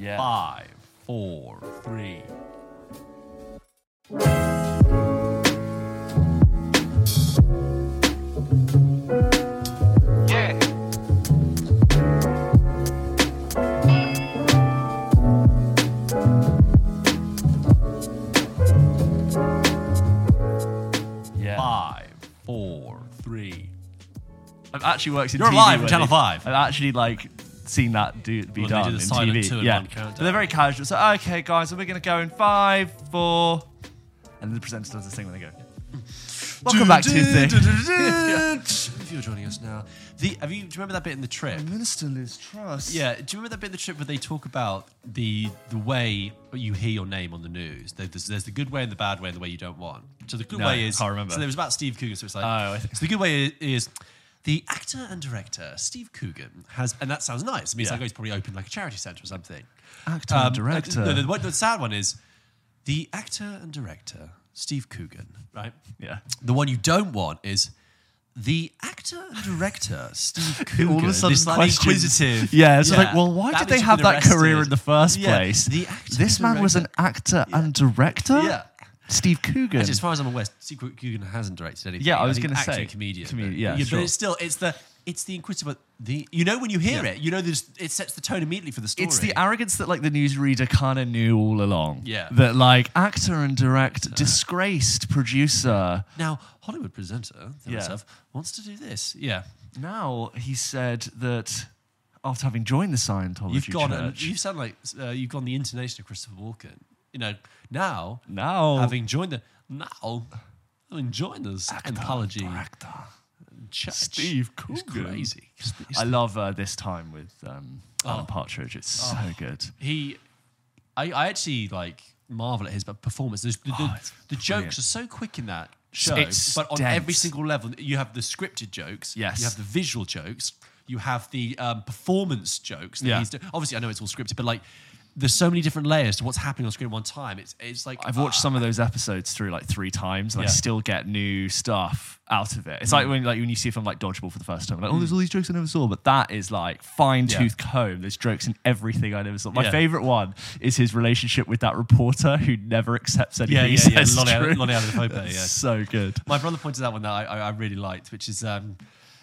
Yeah. Five, four, three. Yeah. Yeah. Five, four, three. I've actually worked in You're TV live on Channel 5. I've actually like seen that do be When they done do the in TV. two and yeah, one but they're very casual. So okay, guys, so we're gonna go in five, four, and the presenter does this thing when they go. Welcome back to the thing. If you're joining us now, the have you do you remember that bit in the trip? Minister Liz Truss. Yeah, do you remember that bit in the trip where they talk about the the way you hear your name on the news? There's, there's the good way and the bad way and the way you don't want. So the good No, way is can't remember. So there was about Steve Coogan. So it's like Oh, I think- so the good way is. The actor and director Steve Coogan has, and that sounds nice. It means Yeah. like he's probably opened like a charity centre or something. Actor and um, director. No, the, what- the sad one is the actor and director Steve Coogan, right? Yeah. The one you don't want is the actor and director Steve Coogan. All of a sudden, this like questions- inquisitive. Yeah, it's like, well, why did means they you've have been that career arrested. in the first Yeah, place? the actor this and man was an director. actor and director. Yeah. Steve Coogan. Actually, as far as I'm aware, Steve Coogan hasn't directed anything. Yeah, I was gonna actor say, comedian. comedian, but, yeah, but sure. it's still it's the it's the inquisitive. The you know when you hear Yeah. it, you know there's it sets the tone immediately for the story. It's the arrogance that like the newsreader kind of knew all along. Yeah. That like actor and direct, disgraced producer. now Hollywood presenter Yeah. himself wants to do this. Yeah, Now he said that after having joined the Scientology you've gone church, you sound like uh, you've gone the intonation of Christopher Walken. You know now now having joined the now having joined the Scientology director. church. Steve It's Coogan. crazy. I love uh, this time with um, Alan Oh. Partridge. It's so good. he I, I actually like marvel at his performance. There's, the, Oh, it's the jokes are so quick in that show, It's but on dense. every single level, you have the scripted jokes, Yes. you have the visual jokes, you have the um, performance jokes. That Yeah. obviously, I know it's all scripted, but like there's so many different layers to what's happening on screen at one time. It's it's like I've watched ah, some of those episodes through like three times, and I still get new stuff out of it. It's like when like when you see a film like Dodgeball for the first time, like oh, there's all these jokes I never saw, but that is like fine tooth comb. There's jokes in everything I never saw. My Yeah. favorite one is his relationship with that reporter who never accepts anything Yeah, he yeah, yeah. says. Lonnie-. Lonnie It's yeah. so good. My brother pointed out one that I, I, I really liked, which is um,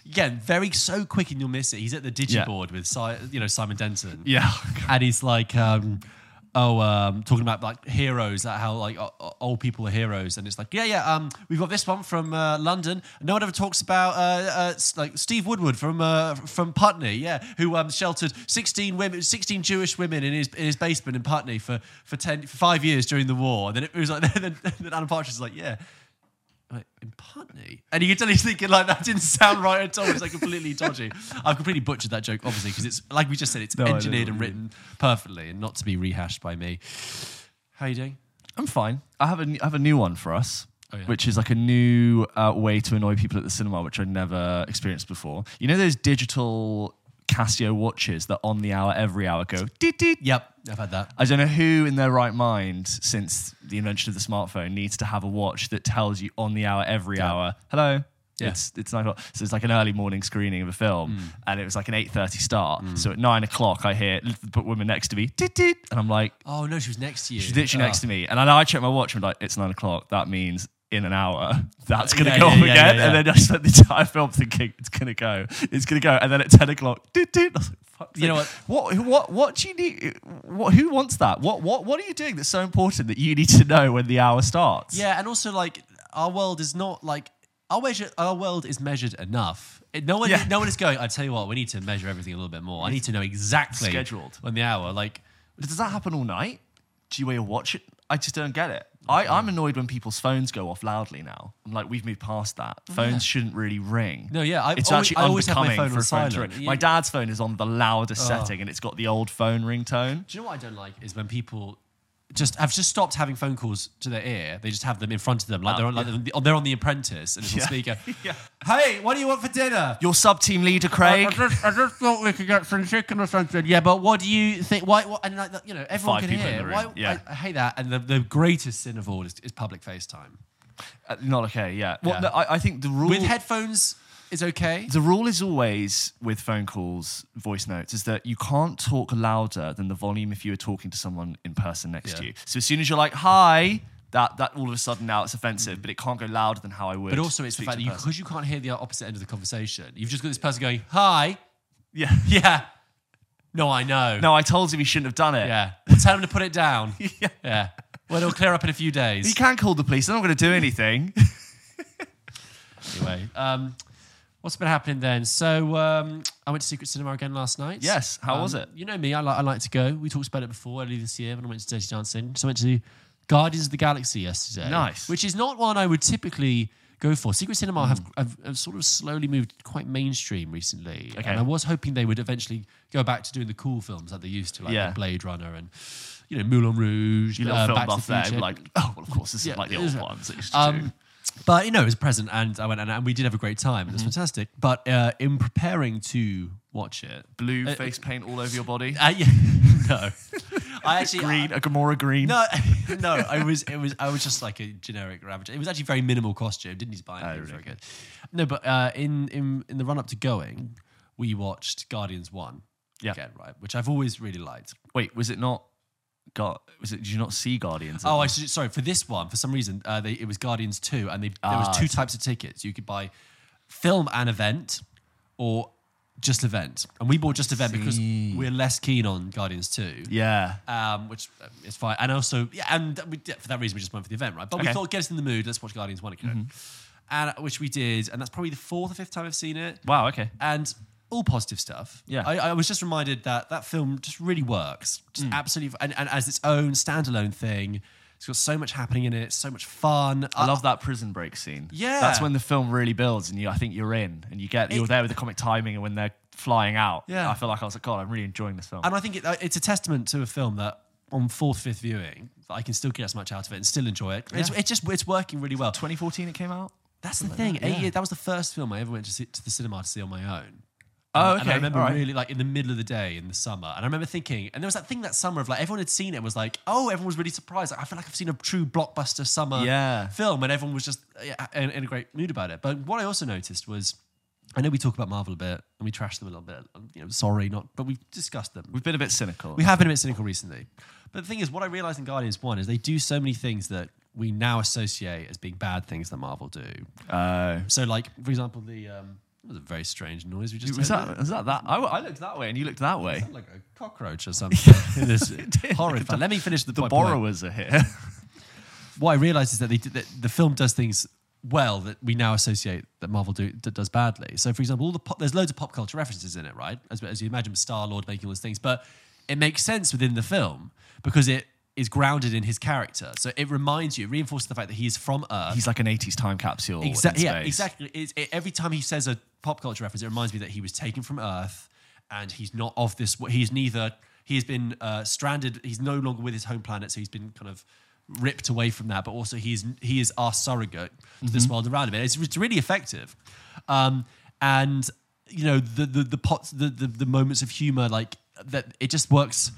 again very so quick and you'll miss it. He's at the Yeah. digiboard with Si- you know Simon Denton. Yeah. and he's like, um, oh, um, talking about like heroes, that how like o- o- old people are heroes, and it's like, yeah, yeah, um, we've got this one from uh, London. No one ever talks about uh, uh, s- like Steve Woodward from uh, from Putney, yeah, who um, sheltered sixteen women, sixteen Jewish women in his in his basement in Putney for for ten for five years during the war. And then it was like, then, then Alan Partridge is like, yeah. In Putney, and you can tell he's thinking like that didn't sound right at all. It's like completely dodgy. I've completely butchered that joke, obviously, because it's like we just said, it's No, I engineered and you written perfectly, and not to be rehashed by me. How you doing? I'm fine. I have a I have a new one for us. Oh, yeah. Which is like a new uh, way to annoy people at the cinema, which I'd never experienced before. You know those digital Casio watches that on the hour, every hour go deet deet. Yep, I've had that. I don't know who in their right mind, since the invention of the smartphone, needs to have a watch that tells you on the hour, every hour, hello. Yeah. It's it's nine o'clock. So it's like an early morning screening of a film, Mm. and it was like an eight thirty start. So at nine o'clock, I hear the woman next to me, deet, deet, and I'm like, Oh no, she was next to you. She's literally next to me, and I know I check my watch and I'm like, it's nine o'clock. That means in an hour, that's uh, gonna Yeah, go yeah, off yeah, again. And then I spent the entire film thinking it's gonna go, it's gonna go, and then at ten o'clock, doot, doot, I was like, fuck. You know what? What what what do you need? What who wants that? What what what are you doing that's so important that you need to know when the hour starts? Yeah, and also like our world is not like our measure. Our world is measured enough. No one, no one is going. I tell you what, we need to measure everything a little bit more. I need to know exactly Scheduled. when the hour. Like, Does that happen all night? Do you wear your watch? It? I just don't get it. I, I'm annoyed when people's phones go off loudly now. I'm like, we've moved past that. Phones shouldn't really ring. No, yeah, I've it's always- actually I always have my phone for on a phone to ring. silent. My dad's phone is on the loudest setting, and it's got the old phone ringtone. Do you know what I don't like is when people just have just stopped having phone calls to their ear. They just have them in front of them, like Oh, they're on, like they're on- they're on the Apprentice and it's on Yeah. speaker. Yeah. Hey, what do you want for dinner? Your sub team leader, Craig. just, I just thought we could get some chicken or something. Yeah, but what do you think? Why? What, and like, you know, everyone Five can people in hear. the Why, yeah. I, I hate that. And the, the greatest sin of all is, is public FaceTime. Uh, not okay. Yeah. Well, Yeah. no, I, I think the rule With headphones is okay. The rule is always with phone calls, voice notes, is that you can't talk louder than the volume if you were talking to someone in person next Yeah. to you. So as soon as you're like, hi, that, that all of a sudden now it's offensive, but it can't go louder than how I would. But also, it's the speak fact to that a you, person. because you can't hear the opposite end of the conversation, you've just got this person going, "Hi, Yeah. yeah, no, I know, No, I told him he shouldn't have done it. yeah, well, tell him to put it down, Yeah. yeah, well, it'll clear up in a few days." You can call the police. They're not going to do anything. Anyway, um, what's been happening then? So um, I went to Secret Cinema again last night. Yes, how Um, was it? You know me, I like I like to go. We talked about it before earlier this year when I went to Dirty Dancing. So I went to Guardians of the Galaxy yesterday. Nice. Which is not one I would typically go for. Secret Cinema Hmm. have, have, have sort of slowly moved quite mainstream recently. Okay. And I was hoping they would eventually go back to doing the cool films that they used to, like Yeah. Blade Runner and you know Moulin Rouge. You little uh, film Back to the there. Like, oh, well, of course, this Yeah, is like the old ones. that used to do. But you know, it was a present, and I went and, and we did have a great time. Mm-hmm. It was fantastic. But uh, in preparing to watch it, Blue uh, face paint all over your body. uh, yeah, no, I actually green, a Gamora green. no, no, I was it was I was just like a generic Ravager. It was actually very minimal costume. Didn't need to buy anything. It was Oh, very good. No, but uh, in in in the run up to going, we watched Guardians One. Yeah. Again, right, which I've always really liked. Wait, was it not? God, was it? Did you not see Guardians? Oh, I should, sorry for this one. For some reason, uh, they, it was Guardians Two, and they, there Ah, was two types of tickets. You could buy film and event, or just event. And we bought just event because See. we're less keen on Guardians Two. yeah. Um, which uh, is fine, and also, yeah, and we, yeah, for that reason, we just went for the event, right? But we Okay. thought, get us in the mood. Let's watch Guardians One again, and uh, which we did, and that's probably the fourth or fifth time I've seen it Wow. Okay. and all positive stuff. Yeah. I, I was just reminded that that film just really works, Mm. just absolutely, and, and as its own standalone thing. It's got so much happening in it, so much fun. I love that prison break scene. Yeah. that's when the film really builds, and you, I think you're in, and you get you're there with the comic timing, and when they're flying out. Yeah. I feel like I was like, God, I'm really enjoying this film. and I think it, uh, it's a testament to a film that on fourth, fifth viewing, that I can still get as much out of it and still enjoy it. It's, Yeah. it's just it's working really well. 2014, it came out. That's the thing. Eight yeah. years, that was the first film I ever went to, see, to the cinema to see on my own. Oh, And. I remember right. really like in the middle of the day in the summer, and I remember thinking, and there was that thing that summer of like everyone had seen it and was like, oh, everyone was really surprised. Like, I feel like I've seen a true blockbuster summer Yeah. film, and everyone was just yeah, in, in a great mood about it. But what I also noticed was, I know we talk about Marvel a bit and we trash them a little bit. You know, sorry, not, but we've discussed them. We've been a bit cynical. We have been a bit cynical recently. But the thing is, what I realized in Guardians 1 is they do so many things that we now associate as being bad things that Marvel do. Uh, So, like, for example, the. Um, that was a very strange noise we just was heard. that was that that? I, I looked that way, and you looked that way. Like a cockroach or something. in this horrid. Let me finish the, The my point. borrowers are here. What I realized is that, they, that the film does things well that we now associate that Marvel do, that does badly. So, for example, all the pop, there's loads of pop culture references in it, right? As, as you imagine, Star Lord making all those things, but it makes sense within the film because it is grounded in his character. So it reminds you, it reinforces the fact that he's from Earth. He's like an 80s time capsule. Exactly. Yeah, exactly. It, every time he says a pop culture reference, it reminds me that he was taken from Earth, and he's not of this. He's neither. He has been uh, stranded. He's no longer with his home planet, so he's been kind of ripped away from that. But also, he's he is our surrogate to this world around him. And it's, it's really effective. Um, and you know the the the pots the, the the moments of humor like that. It just works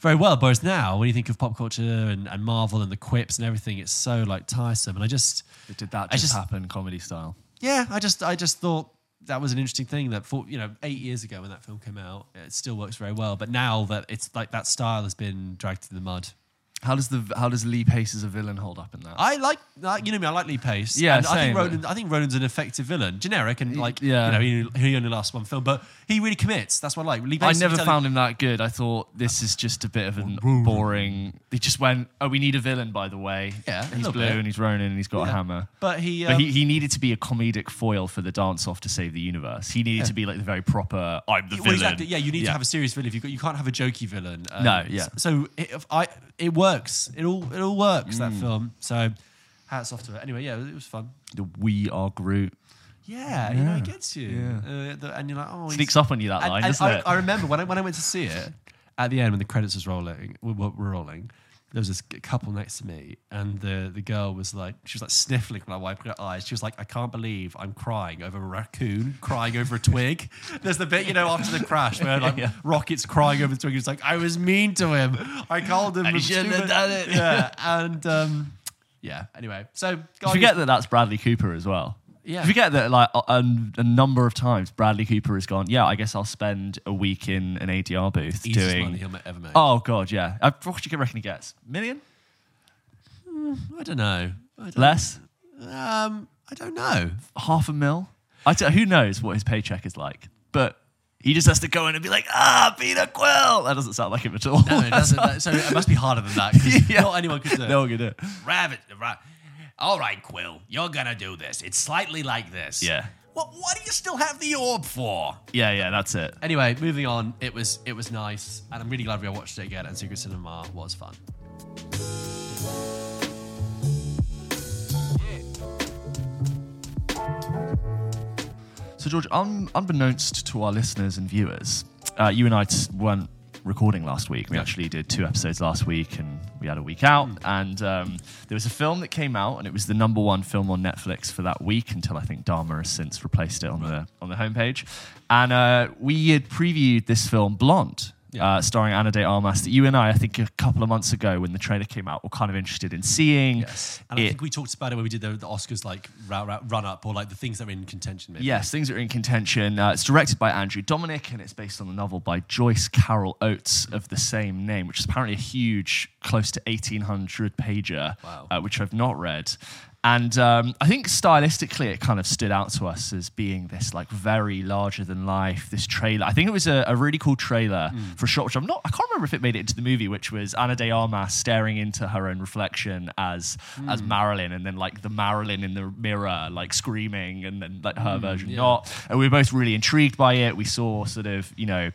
very well. Whereas now, when you think of pop culture and, and Marvel and the quips and everything, it's so like tiresome. And I just Did that just, just- happen, comedy style? yeah, I just I just thought that was an interesting thing that for you know eight years ago when that film came out, it still works very well. But now that it's like that style has been dragged through the mud. How does the how does Lee Pace as a villain hold up in that? I like, like you know me, I like Lee Pace. Yeah, and I same, think but- Ronan. I think Ronan's an effective villain, generic and like yeah. you know he, he only lasts one film, but he really commits. That's what I like. Lee I Pace, never found him that good. I thought this is just a bit of a boring. He just went, oh, we need a villain, by the way. Yeah, a he's little blue bit. and he's Ronan and he's got a Yeah. hammer. But he, But um, he, he needed to be a comedic foil for the dance off to save the universe. He needed to be like the very proper. I'm the Well, villain. exactly. Yeah, you need to have a serious villain. If you you can't have a jokey villain. Um, No, yeah. So it, if I, it works. It all, it all works. That Mm. film. So hats off to it. Anyway, yeah, it was fun. the We Are Groot Yeah, you know, Yeah. it gets you. Uh, the- and you're like, oh, he's- sneaks up on you that And, line, and doesn't I, it? I remember when I, when I went to see it at the end when the credits was rolling, were, were rolling. There was this couple next to me, and the the girl was like, she was like sniffling when I wiped her eyes. She was like, I can't believe I'm crying over a raccoon crying over a twig. There's the bit, you know, after the crash where like Yeah. Rocket's crying over the twig. He's like, I was mean to him. I called him. I a shouldn't have done it. Yeah, and um, yeah. Anyway, so You forget that that's Bradley Cooper as well. Yeah. You forget that like a, a- number of times Bradley Cooper has gone, yeah, I guess I'll spend a week in an ADR booth Easiest doing. money he'll ever make. Oh god, yeah. Uh, what do you reckon he gets? Million? I don't know. I don't, Less? um, I don't know. Half a mil? I t- who knows what his paycheck is like? But he just has to go in and be like, ah, Peter Quill. That doesn't sound like him at all. No, it doesn't. that- so it must be harder than that. 'cause Yeah. Not anyone could do it. no one can do it. Rabbit, ra- All right, Quill, you're gonna do this. It's slightly like this. Yeah. What, what do you still have the orb for? Yeah, yeah, that's it. Anyway, moving on. It was it was nice, and I'm really glad we watched it again. And Secret Cinema was fun. So, George, un- unbeknownst to our listeners and viewers, uh, you and I t- weren't recording last week. We Yeah. actually did two episodes last week, and we had a week out. And um, there was a film that came out, and it was the number one film on Netflix for that week until I think Dahmer has since replaced it on the on the homepage. And uh, we had previewed this film, Blonde. Yeah. Uh, starring Ana de Armas, that you and I, I think a couple of months ago when the trailer came out, were kind of interested in seeing. Yes, and I think we talked about it when we did the, the Oscars like run, run up or like the things that are in contention. Maybe. Yes, things that are in contention. Uh, it's directed by Andrew Dominik and it's based on the novel by Joyce Carol Oates of the same name, which is apparently a huge, close to 1800 pager, Wow. uh, which I've not read. And um, I think stylistically, it kind of stood out to us as being this like very larger than life. This trailer, I think it was a, a really cool trailer for a shot, which I'm not. I can't remember if it made it into the movie, which was Ana de Armas staring into her own reflection as as Marilyn, and then like the Marilyn in the mirror, like screaming, and then like her version not. And we were both really intrigued by it. We saw sort of you know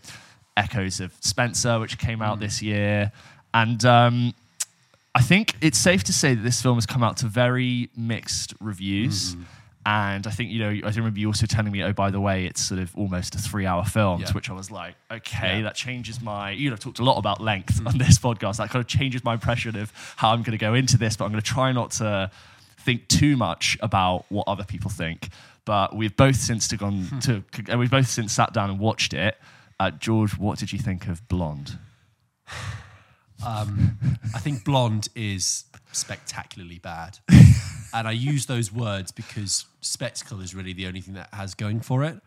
echoes of Spencer, which came out this year, and. Um, I think it's safe to say that this film has come out to very mixed reviews. Mm-hmm. And I think, you know, I remember you also telling me, oh, by the way, it's sort of almost a three hour film, Yeah. to which I was like, okay, Yeah. That changes my, you know, I've talked a lot about length on this podcast. That kind of changes my impression of how I'm going to go into this, but I'm going to try not to think too much about what other people think. But we've both since to gone Hmm. to, and we've both since sat down and watched it. Uh, George, what did you think of Blonde? I think Blonde is spectacularly bad. and I use those words because spectacle is really the only thing that has going for it.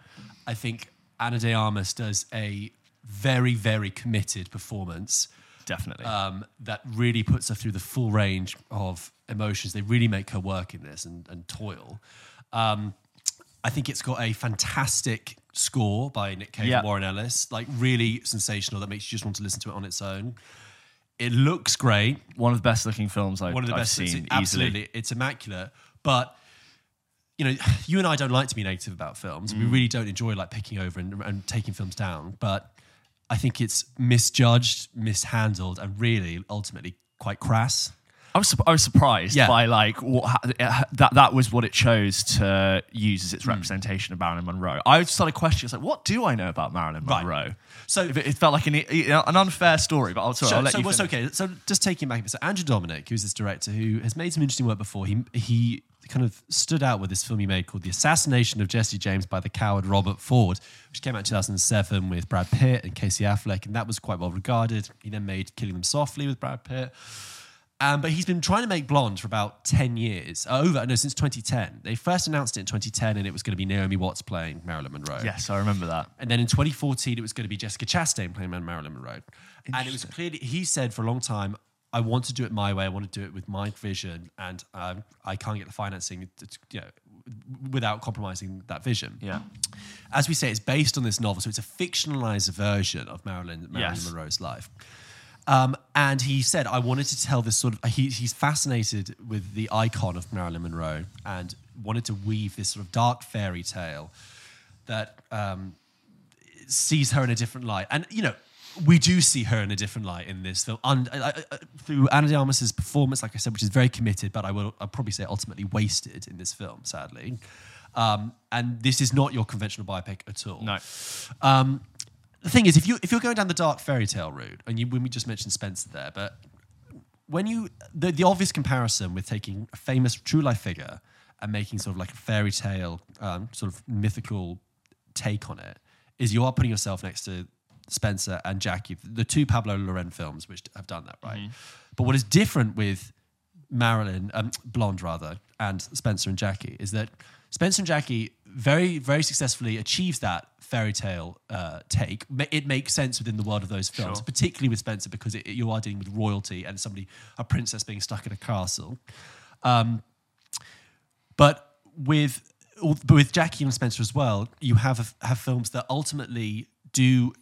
I think Ana de Armas does a very, very committed performance Definitely. um, that really puts her through the full range of emotions. They really make her work in this and, and toil. Um, I think it's got a fantastic score by Nick Cave Yeah. and Warren Ellis, like really sensational that makes you just want to listen to it on its own. It looks great. one of the best looking films I've, One of the I've best. seen it's- easily. absolutely, it's immaculate. But you know, you and I don't like to be negative about films. Mm. We really don't enjoy like picking over and, and taking films down. But I think it's misjudged, mishandled, and really ultimately quite crass. I was, I was surprised Yeah. by like what, uh, ha- that that was what it chose to use as its hmm. representation of Marilyn Monroe. I started questioning, like, what do I know about Marilyn Right. Monroe? So- it, it felt like an, an unfair story, but I'll, sorry, So, I'll let so you. what's finish. okay? So just taking back. So Andrew Dominik, who's this director who has made some interesting work before, he he kind of stood out with this film he made called The Assassination of Jesse James by the Coward Robert Ford, which came out in 2007 with Brad Pitt and Casey Affleck, and that was quite well regarded. He then made Killing Them Softly with Brad Pitt. Um, but he's been trying to make Blonde for about 10 years. Uh, over, no, since 2010. They first announced it in 2010 and it was going to be Naomi Watts playing Marilyn Monroe. Yes, I remember that. And then in 2014, it was going to be Jessica Chastain playing Marilyn Monroe. And it was clearly, he said for a long time, I want to do it my way. I want to do it with my vision. And um, I can't get the financing to, you know, without compromising that vision. Yeah. As we say, it's based on this novel. So it's a fictionalized version of Marilyn, Marilyn Yes. Monroe's life. Um, and he said, I wanted to tell this sort of, he, he's fascinated with the icon of Marilyn Monroe and wanted to weave this sort of dark fairy tale that um, sees her in a different light. And, you know, we do see her in a different light in this film. And, uh, uh, through Ana de Armas's performance, like I said, which is very committed, but I will I'll probably say ultimately wasted in this film, sadly. Um, and this is not your conventional biopic at all. No. Um, the thing is, if you if you're going down the dark fairy tale route, and you when we just mentioned Spencer there, but when you the, the obvious comparison with taking a famous true life figure and making sort of like a fairy tale um, sort of mythical take on it is you are putting yourself next to Spencer and Jackie, the two Pablo Larraín films which have done that, right? But what is different with Marilyn, um, Blonde rather, and Spencer and Jackie is that Spencer and Jackie very, very successfully achieves that fairy tale uh, take. It makes sense within the world of those films, Sure. particularly with Spencer because it, you are dealing with royalty and somebody, a princess being stuck in a castle. Um, but with but with Jackie and Spencer as well, you have have films that ultimately do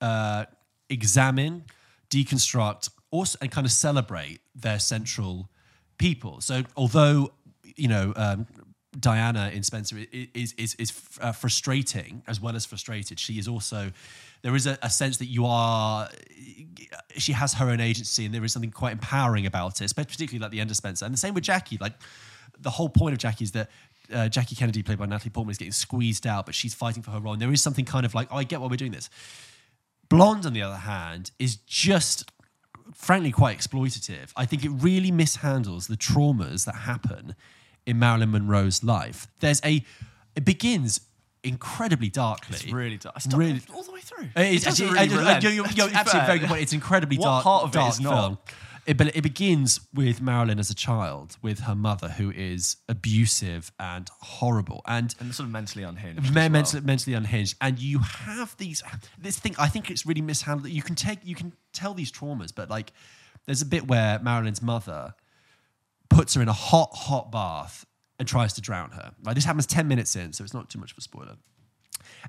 uh, examine, deconstruct, also and kind of celebrate their central people. So although you know um, Diana in Spencer is is is uh, frustrating as well as frustrated, she is also there is a, a sense that you are she has her own agency and there is something quite empowering about it, particularly like the end of Spencer. And the same with Jackie. Like the whole point of Jackie is that uh, Jackie Kennedy, played by Natalie Portman, is getting squeezed out, but she's fighting for her role. And there is something kind of like, oh, I get why we're doing this. Blonde, on the other hand, is just frankly quite exploitative. I think it really mishandles the traumas that happen in Marilyn Monroe's life. There's a, it begins incredibly darkly. It's really dark. It's Really- all the way through. It is doesn't actually, really relent, you're, you're, you're absolutely fair. very good point. It's incredibly What dark, part of it dark is not? film. It, but it begins with Marilyn as a child with her mother, who is abusive and horrible, and And sort of mentally unhinged. well. mentally, mentally unhinged. And you have these this thing. I think it's really mishandled. You can take you can tell these traumas, but like there's a bit where Marilyn's mother puts her in a hot, hot bath and tries to drown her. Right, this happens ten minutes in, so it's not too much of a spoiler.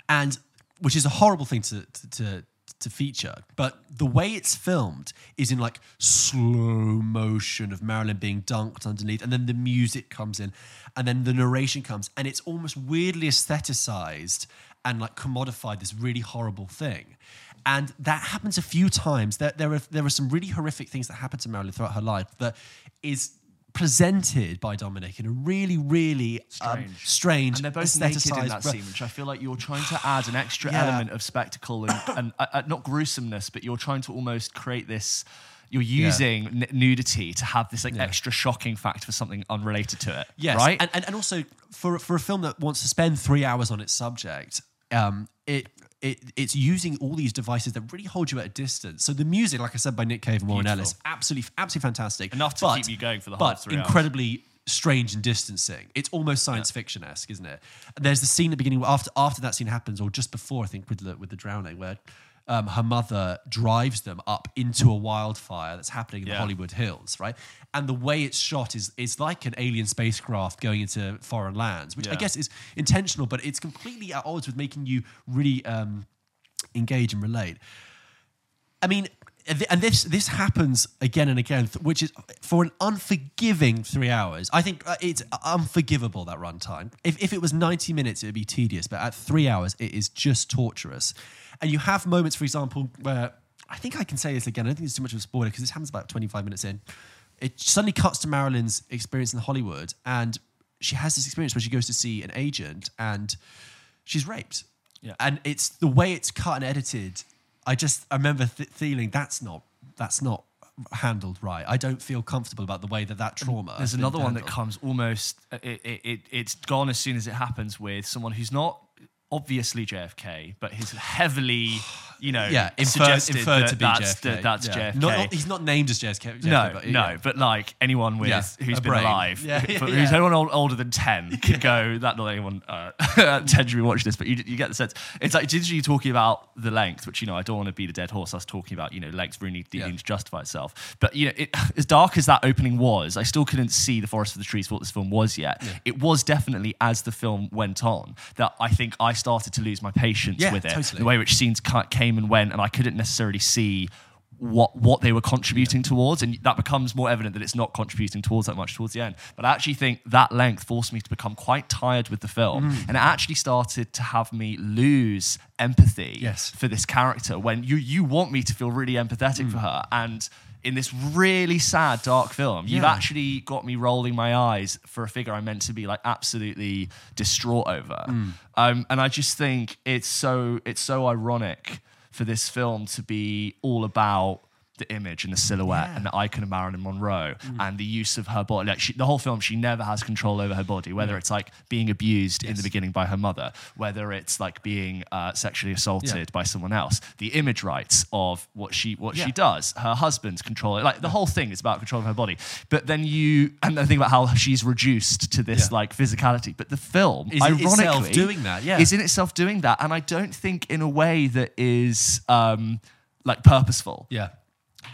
And which is a horrible thing to, to, to to feature but the way it's filmed is in like slow motion of marilyn being dunked underneath and then the music comes in and then the narration comes and it's almost weirdly aestheticized and like commodified this really horrible thing. And that happens a few times. There, there are there are some really horrific things that happen to marilyn throughout her life that is presented by Dominik in a really really um, Strange. strange And they're both naked in that scene, which I feel like you're trying to add an extra Yeah. element of spectacle and, and uh, uh, not gruesomeness, but you're trying to almost create this. You're using n- nudity to have this like extra shocking fact for something unrelated to it. Yes, right. and, and, and also for for a film that wants to spend three hours on its subject, um, it. It, it's using all these devices that really hold you at a distance. So the music, like I said, by Nick Cave and Warren Beautiful. Ellis, absolutely, absolutely fantastic. Enough to But- keep you going for the whole but three hours. incredibly strange and distancing. It's almost science fiction esque, isn't it? There's the scene at the beginning after after that scene happens, or just before, I think, with the with the drowning, where um, her mother drives them up into a wildfire that's happening in the Hollywood Hills, right? And the way it's shot is it's like an alien spacecraft going into foreign lands, which I guess is intentional, but it's completely at odds with making you really um, engage and relate. I mean, and this this happens again and again, which is for an unforgiving three hours. I think uh, it's unforgivable that runtime. If if it was ninety minutes, it would be tedious, but at three hours, it is just torturous. And you have moments, for example, where I think I can say this again. I don't think it's too much of a spoiler because this happens about twenty five minutes in. It suddenly cuts to Marilyn's experience in Hollywood, and she has this experience where she goes to see an agent, and she's raped. Yeah. And it's the way it's cut and edited. I just I remember th- feeling that's not that's not handled right. I don't feel comfortable about the way that that trauma. There's another one that comes almost. Uh, it, it, it, it's gone as soon as it happens with someone who's not obviously JFK, but he's heavily, you know, yeah, inferred, suggested inferred that to be that's, JFK. that that's Yeah. JFK. Not, not- he's not named as JFK. JFK no, but, no, but like anyone with who's been brain. alive, who's anyone old, older than ten could go. That not anyone uh, ten should be watching this, but you, you get the sense. It's like did you talking about the length, which you know I don't want to be the dead horse. I was talking about you know length really needing to justify itself, but you know it, as dark as that opening was, I still couldn't see the forest for the trees for what this film was yet. It was definitely as the film went on that I think I started to lose my patience with it. totally. The way which scenes ca- came and went, and I couldn't necessarily see what what they were contributing towards, and that becomes more evident that it's not contributing towards that much towards the end. But I actually think that length forced me to become quite tired with the film, Mm. and it actually started to have me lose empathy Yes. for this character when you you want me to feel really empathetic Mm. for her, and in this really sad dark film, you've actually got me rolling my eyes for a figure I'm meant to be like absolutely distraught over. Mm. Um, and I just think it's so it's so ironic for this film to be all about the image and the silhouette Yeah. and the icon of Marilyn Monroe and the use of her body. Like she, the whole film, she never has control over her body, whether it's like being abused in the beginning by her mother, whether it's like being uh, sexually assaulted by someone else. The image rights of what she what Yeah. she does, her husband's control, like the whole thing is about control of her body. But then you and the thing about how she's reduced to this Yeah. like physicality. But the film, Is ironically, doing that, yeah. is in itself doing that, and I don't think in a way that is um, like purposeful. Yeah.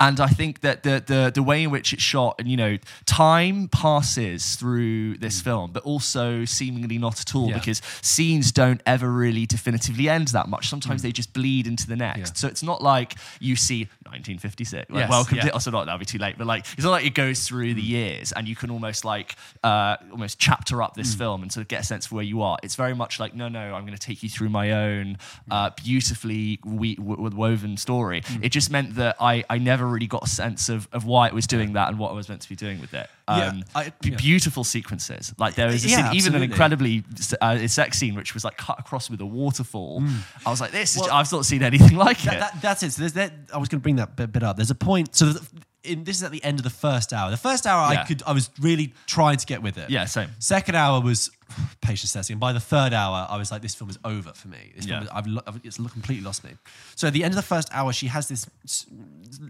And I think that the, the the way in which it's shot, and you know, time passes through this film, but also seemingly not at all, Mm. Yeah. because scenes don't ever really definitively end that much. Sometimes they just bleed into the next. Mm. Yeah. So it's not like you see 1956. Like, Yes, welcome yeah. to also not that'll be too late, but like it's not like it goes through Mm. the years and you can almost like uh, almost chapter up Mm. this film and sort of get a sense for where you are. It's very much like no, no, I'm going to take you through my own uh, beautifully we- w- woven story. Mm. It just meant that I I never really got a sense of of why it was doing that and what I was meant to be doing with it. Yeah, Um, I- b- yeah. beautiful sequences. Like there is a Yeah, scene, even an incredibly uh, sex scene which was like cut across with a waterfall. I was like, this is, Mm. I've not seen anything like That, it. that, that's it. So there's that. I was going to bring that bit, bit up. There's a point. So the, in, this is at the end of the first hour. The first hour, Yeah. I could. I was really trying to get with it. Yeah, same. Second hour was patience testing. And by the third hour, I was like, this film is over for me. This Yeah. I've, I've, it's completely lost me. So at the end of the first hour, she has this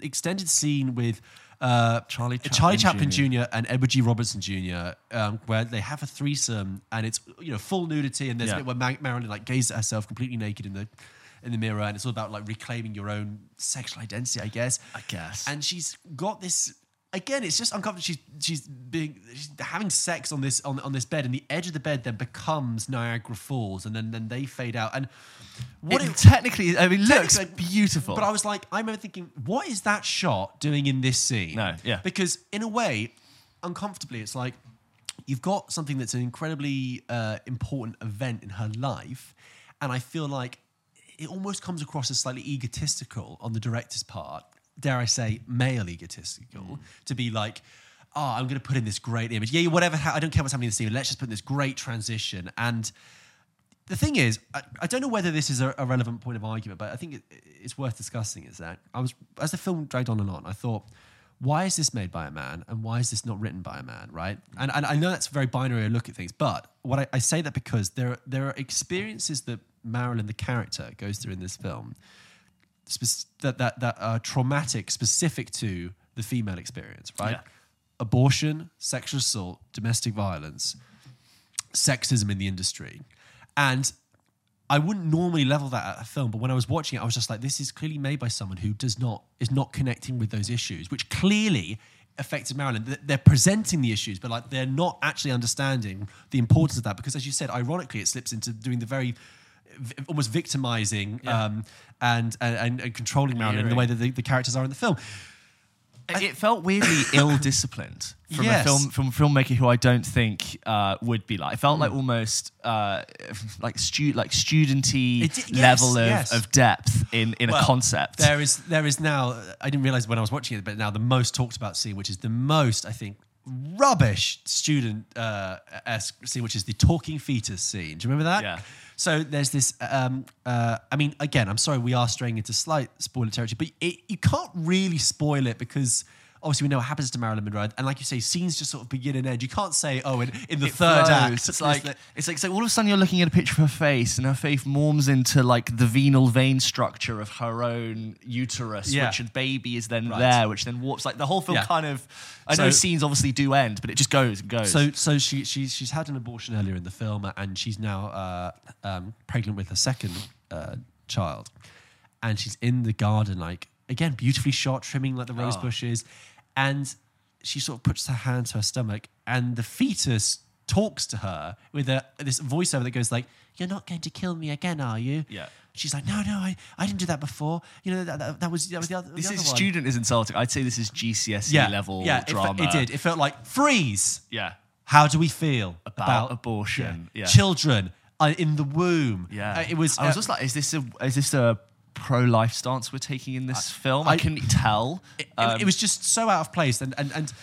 extended scene with. Uh, Charlie Charlie Chaplin Chaplin Jr.. Jr. and Edward G. Robertson Jr., um, where they have a threesome and it's you know full nudity and there's Yeah. a bit where Marilyn like gazes at herself completely naked in the in the mirror and it's all about like reclaiming your own sexual identity, I guess. I guess. And she's got this again. It's just uncomfortable. She's she's being she's having sex on this on on this bed and the edge of the bed then becomes Niagara Falls and then then they fade out and what it, it, technically, I mean, looks beautiful. but I was like, I remember thinking, what is that shot doing in this scene? No, yeah. Because in a way, uncomfortably, it's like you've got something that's an incredibly uh, important event in her life, and I feel like it almost comes across as slightly egotistical on the director's part. Dare I say, male egotistical, Mm. to be like. Oh, I'm going to put in this great image. Yeah, whatever. ha- I don't care what's happening in the scene. Let's just put in this great transition. And the thing is, I, I don't know whether this is a, a relevant point of argument, but I think it, it's worth discussing. Is that I was as the film dragged on and on, I thought, why is this made by a man, and why is this not written by a man, right? And, and I know that's a very binary look at things, but what I, I say that because there there are experiences that Marilyn, the character, goes through in this film spec- that that that are traumatic, specific to the female experience, right? Yeah. Abortion, sexual assault, domestic violence, sexism in the industry, and I wouldn't normally level that at a film, but when I was watching it, I was just like, this is clearly made by someone who does not is not connecting with those issues, which clearly affected Marilyn. They're presenting the issues, but like they're not actually understanding the importance of that because, as you said, ironically, it slips into doing the very almost victimizing um, and, and and controlling Marilyn in the way that the, the characters are in the film. it felt weirdly ill-disciplined from Yes. a film from a filmmaker who I don't think uh, would be like. It felt Hmm. like almost uh, like stu- like studenty did- yes, level of, yes. of depth in in a concept. There is there is now. I didn't realize when I was watching it, but now the most talked about scene, which is the most I think rubbish student uh, esque scene, which is the talking fetus scene. Do you remember that? Yeah. So there's this. Um, uh, I mean, again, I'm sorry, we are straying into slight spoiler territory, but it, you can't really spoil it because. Obviously, we know what happens to Marilyn Monroe, and like you say, scenes just sort of begin and end. You can't say, "Oh, in, in the It third flows. act, It's like the- it's like so all of a sudden you're looking at a picture of her face, and her face morphs into like the venal vein structure of her own uterus, Yeah. which a baby is then Right. there, which then warps. Like the whole film Yeah. kind of. I know scenes obviously do end, but it just goes and goes. So, so she, she's she's had an abortion earlier in the film, and she's now uh, um, pregnant with her second uh, child, and she's in the garden, like again, beautifully shot, trimming like the rose Oh. bushes, and she sort of puts her hand to her stomach, and the fetus talks to her with a this voiceover that goes like, "You're not going to kill me again, are you?" Yeah. She's like, "No, no, I, I didn't do that before. You know that, that, that was that was the other." this the is other one." student is insulting. I'd say this is GCSE yeah, level yeah, it drama. It, did. It felt like freeze. Yeah. How do we feel About abortion, yeah. children in the womb? Yeah, Uh, it was. I was uh, just like, is this a is this a pro life stance we're taking in this film? I, I- couldn't tell. it, Um, it was just so out of place, and and and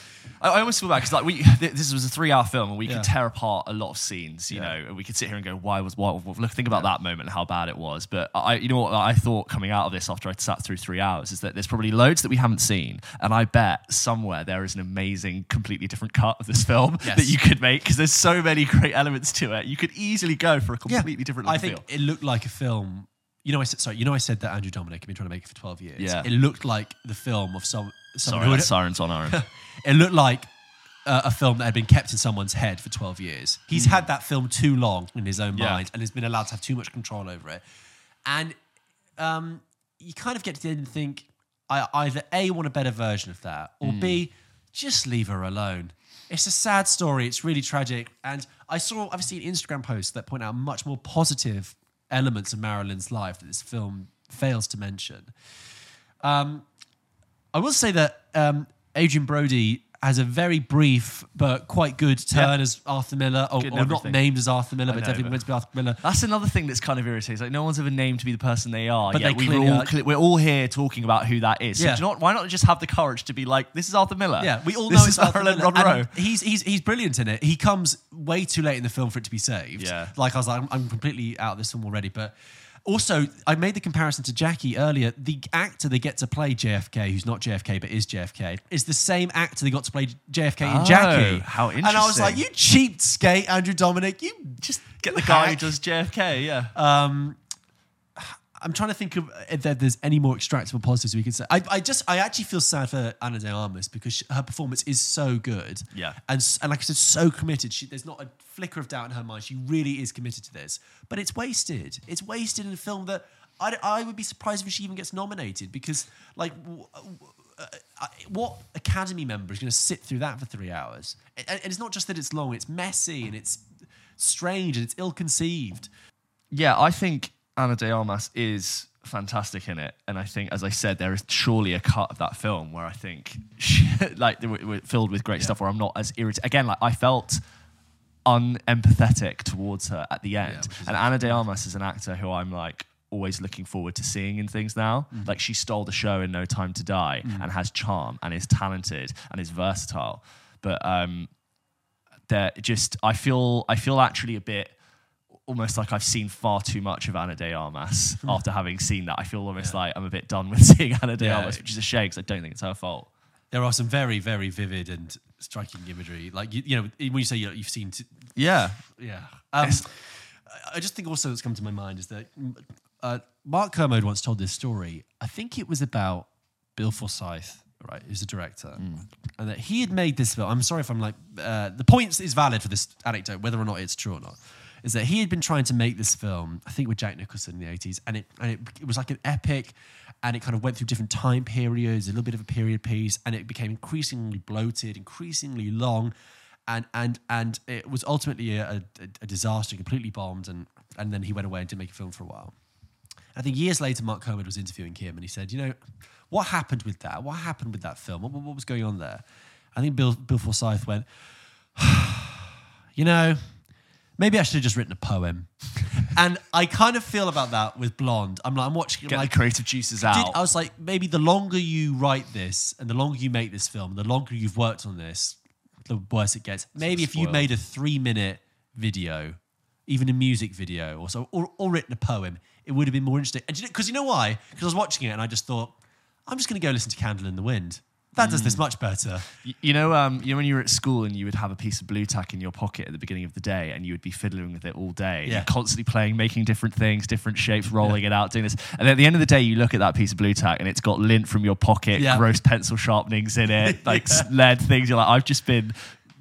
I, I almost feel bad because like we, th- this was a three-hour film and we Yeah. could tear apart a lot of scenes, you Yeah. know, and we could sit here and go, why was what? Look, think about that moment and how bad it was. But I, you know what I thought coming out of this after I sat through three hours is that there's probably loads that we haven't seen, and I bet somewhere there is an amazing, completely different cut of this film Yes. that you could make because there's so many great elements to it. You could easily go for a completely different look I and think it looked like a film. You know, I said sorry. You know, I said that Andrew Dominik had been trying to make it for twelve years. Yeah. it looked like the film of some. someone Sorry, who had- sirens on Aaron. it looked like uh, a film that had been kept in someone's head for 12 years. He's had that film too long in his own Hmm. Yeah. mind and has been allowed to have too much control over it. And um, you kind of get to the end and think, I either A, want a better version of that, or Hmm. B, just leave her alone. It's a sad story. It's really tragic. And I saw, I've seen Instagram posts that point out much more positive elements of Marilyn's life that this film fails to mention. Um, I will say that um, Adrien Brody has a very brief but quite good turn Yeah. as Arthur Miller, or, or not named as Arthur Miller, but know, definitely but- meant to be Arthur Miller. That's another thing that's kind of irritating. Like no one's ever named to be the person they are. But yet they we clearly all, are. we're all here talking about who that is. So Yeah. do you why not just have the courage to be like, this is Arthur Miller. Yeah, we all this know is it's Arthur Miller, Monroe. and He's he's he's brilliant in it. He comes way too late in the film for it to be saved. Yeah. like I was like, I'm, I'm completely out of this film already. But also, I made the comparison to Jackie earlier. The actor they get to play JFK, who's not JFK but is JFK, is the same actor they got to play JFK in Oh, Jackie. how interesting! And I was like, you cheapskate, Andrew Dominik. You just get the guy who does JFK. Yeah. Um, I'm trying to think of if there's any more extractable positives we could say. I, I just, I actually feel sad for Ana De Armas because she, her performance is so good. Yeah. And, and like I said, so committed. She, there's not a flicker of doubt in her mind. She really is committed to this. But it's wasted. It's wasted in a film that I, I would be surprised if she even gets nominated because, like, w- w- uh, what Academy member is going to sit through that for three hours? And, and it's not just that it's long, it's messy and it's strange and it's ill conceived. yeah, I think Ana de Armas is fantastic in it, and I think, as I said, there is surely a cut of that film where I think, like, were, filled with great stuff. Where I'm not as irritated. Again, like I felt unempathetic towards her at the end, is and Ana de Armas is an actor who I'm like always looking forward to seeing in things now. Mm-hmm. Like she stole the show in No Time to Die, and has charm, and is talented, and is versatile, but um, there just I feel I feel actually a bit almost like I've seen far too much of Ana de Armas after having seen that. I feel almost like I'm a bit done with seeing Ana de Yeah. Armas, which is a shame because I don't think it's her fault. there are some very, very vivid and striking imagery. Like you, you know, when you say you you've seen, t- Yeah, yeah. Um, I- just think also that's come to my mind is that mm, uh, Mark Kermode once told this story. I think it was about Bill Forsyth, right? Who's the director, and that he had made this film. I'm sorry if I'm like uh, the point is valid for this anecdote, whether or not it's true or not. Is that he had been trying to make this film, I think with Jack Nicholson in the 80s, and it and it, it was like an epic, and it kind of went through different time periods, a little bit of a period piece, and it became increasingly bloated, increasingly long, and and and it was ultimately a, a, a disaster, completely bombed, and and then he went away and didn't make a film for a while. I think years later, Mark Kermode was interviewing him, and he said, "You know, what happened with that? What happened with that film? What, what was going on there?" I think Bill Bill Forsyth went, "You know, maybe I should have just written a poem." and I kind of feel about that with Blonde. I'm like, I'm watching get like, the creative juices did- out. I was like, maybe the longer you write this and the longer you make this film, the longer you've worked on this, the worse it gets. Maybe if you made a three minute video, even a music video or so, or, or written a poem, it would have been more interesting. And because you, know why? Because I was watching it and I just thought, I'm just going to go listen to Candle in the Wind. That does this Mm. much better. Y- You know, um, you know when you were at school and you would have a piece of Blu Tack in your pocket at the beginning of the day, and you would be fiddling with it all day, Yeah. You're constantly playing, making different things, different shapes, rolling it out, doing this. And at the end of the day, you look at that piece of Blu Tack, and it's got lint from your pocket, Yeah. gross pencil sharpenings in it, like lead things. You're like, I've just been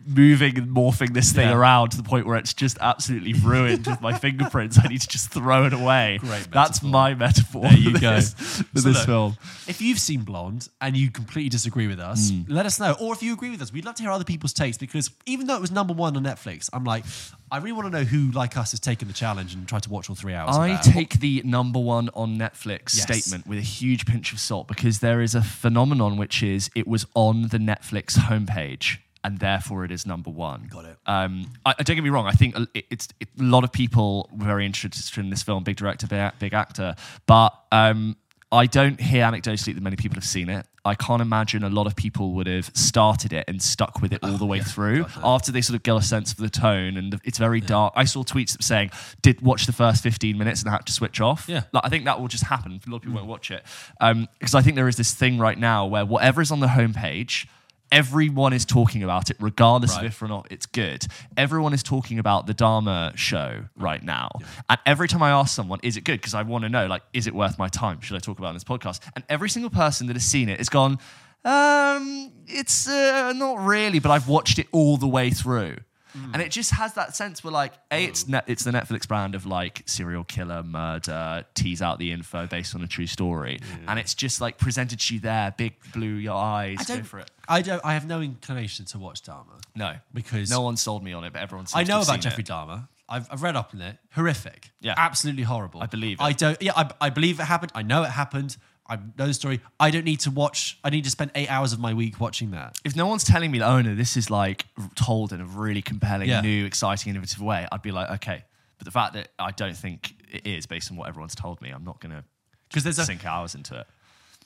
moving and morphing this thing Yeah. around to the point where it's just absolutely ruined with my fingerprints. I need to just throw it away. Great That's metaphor. my metaphor. There you for go. this- For So this look, film. If you've seen Blonde and you completely disagree with us, Hmm. let us know. Or if you agree with us, we'd love to hear other people's takes because even though it was number one on Netflix, I'm like, I really want to know who, like us, has taken the challenge and tried to watch all three hours. I take the number one on Netflix Yes. statement with a huge pinch of salt because there is a phenomenon which is it was on the Netflix homepage and therefore it is number one. Got it. Um, I, I- don't get me wrong. I think it, it's it, a lot of people were very interested in this film. Big director, big, big actor, but um, I don't hear anecdotally that many people have seen it. I can't imagine a lot of people would have started it and stuck with it all the way through after they sort of get a sense of the tone and the- it's very dark. I saw tweets saying, "Did watch the first 15 minutes and had to switch off." Yeah. like, I think that will just happen. A lot of people won't watch it because I think there is this thing right now where whatever is on the homepage. Everyone is talking about it, regardless Right. of if or not it's good. Everyone is talking about the Dahmer show right now. And every time I ask someone, is it good? Because I want to know, like, is it worth my time? Should I talk about it in this podcast? And every single person that has seen it has gone, um, it's uh, not really, but I've watched it all the way through. Mm. And it just has that sense where, like, a it's oh. net, it's the Netflix brand of like serial killer, murder, tease out the info based on a true story, and it's just like presented to you there, big blue your eyes, I go don't. for it. I don't. I have no inclination to watch Dahmer. No, Because- no one sold me on it, but everyone. I know about Jeffrey it. Dahmer. I've, I've read up on it. Horrific. Yeah. Absolutely horrible. I believe it. I don't. Yeah, I, I believe it happened. I know it happened. I know the story. I don't need to watch. I need to spend eight hours of my week watching that. if no one's telling me, oh no, this is like told in a really compelling, Yeah. new, exciting, innovative way, I'd be like, okay. But the fact that I don't think it is based on what everyone's told me, I'm not going to Because there's a sink hours into it.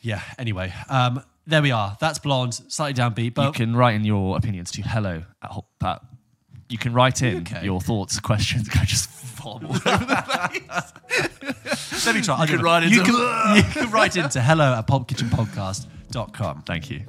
yeah. Anyway, um, there we are. That's blonde, slightly downbeat, but you but can write in your opinions to hello at hot pat. You can write in Okay. your thoughts, questions. I just fall all over the place. let me try. You can it. write you into- can, you can write into hello at pulpkitchenpodcast.com. Thank you.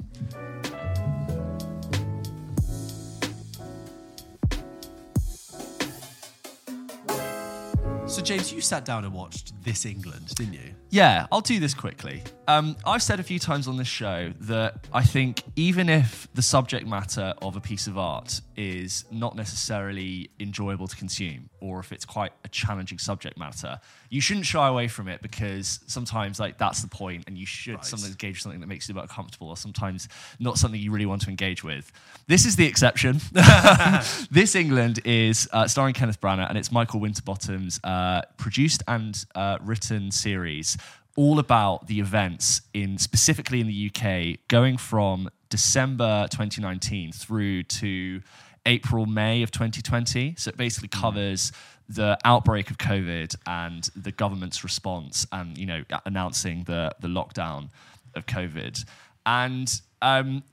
So James, you sat down and watched This England, didn't you? Yeah, I'll do this quickly. Um, I've said a few times on this show that I think even if the subject matter of a piece of art is not necessarily enjoyable to consume, or if it's quite a challenging subject matter, you shouldn't shy away from it because sometimes like that's the point, and you should Right. sometimes engage with something that makes you uncomfortable, or sometimes not something you really want to engage with. This is the exception. this England is uh, starring Kenneth Branagh, and it's Michael Winterbottom's uh, produced and uh, written series, all about the events in specifically in the UK, going from December 2019 through to April May of 2020. So it basically covers the outbreak of COVID and the government's response, and you know announcing the the lockdown of COVID, and um,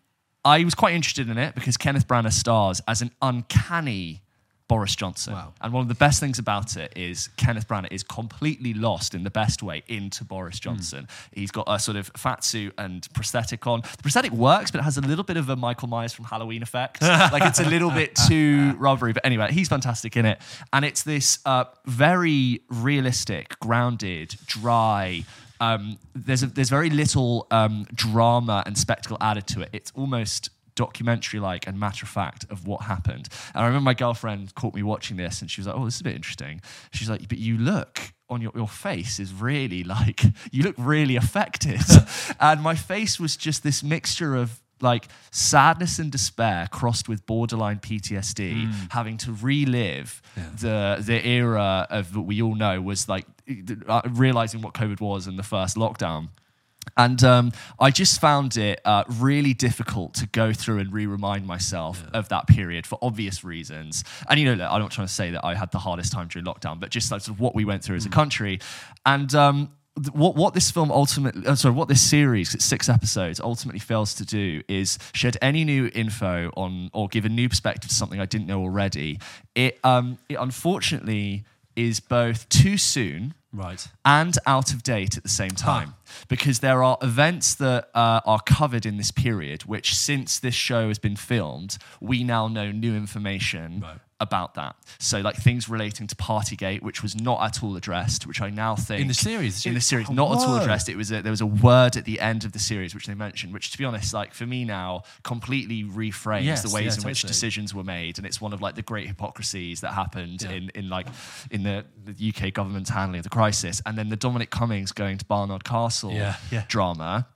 I was quite interested in it because Kenneth Branagh stars as an uncanny Boris Johnson. Wow. And one of the best things about it is Kenneth Branagh is completely lost in the best way into Boris Johnson. He's got a sort of fat suit and prosthetic on. The prosthetic works, but it has a little bit of a Michael Myers from Halloween effect. like it's a little bit too rubbery. But anyway, he's fantastic in it. And it's this uh, very realistic, grounded, dry, um, there's a, there's very little um, drama and spectacle added to it. It's almost documentary like and matter of fact of what happened. And I remember my girlfriend caught me watching this and she was like, "Oh, this is a bit interesting." She's like, "But you look on your your face is really like you look really affected." and my face was just this mixture of like sadness and despair crossed with borderline PTSD, having to relive the the era of what we all know was like uh, realizing what COVID was in the first lockdown. And um, I just found it uh, really difficult to go through and re-remind myself of that period for obvious reasons. And you know, look, I'm not trying to say that I had the hardest time during lockdown, but just like sort of what we went through as a country. And um, what what this film ultimately, uh, sorry, what this series, it's six episodes, ultimately fails to do is shed any new info on or give a new perspective to something I didn't know already. It um, it unfortunately is both too soon Right. and out of date at the same time because there are events that uh, are covered in this period which since this show has been filmed we now know new information Right. About that so like things relating to partygate which was not at all addressed which i now think In the series? in the series Oh, not at all addressed it was a, there was a word at the end of the series which they mentioned which to be honest like for me now completely reframes Yes, the ways yeah, in which decisions were made and it's one of like the great hypocrisies that happened Yeah. in in like in the, the UK government's handling of the crisis and then the Dominic Cummings going to Barnard Castle yeah. drama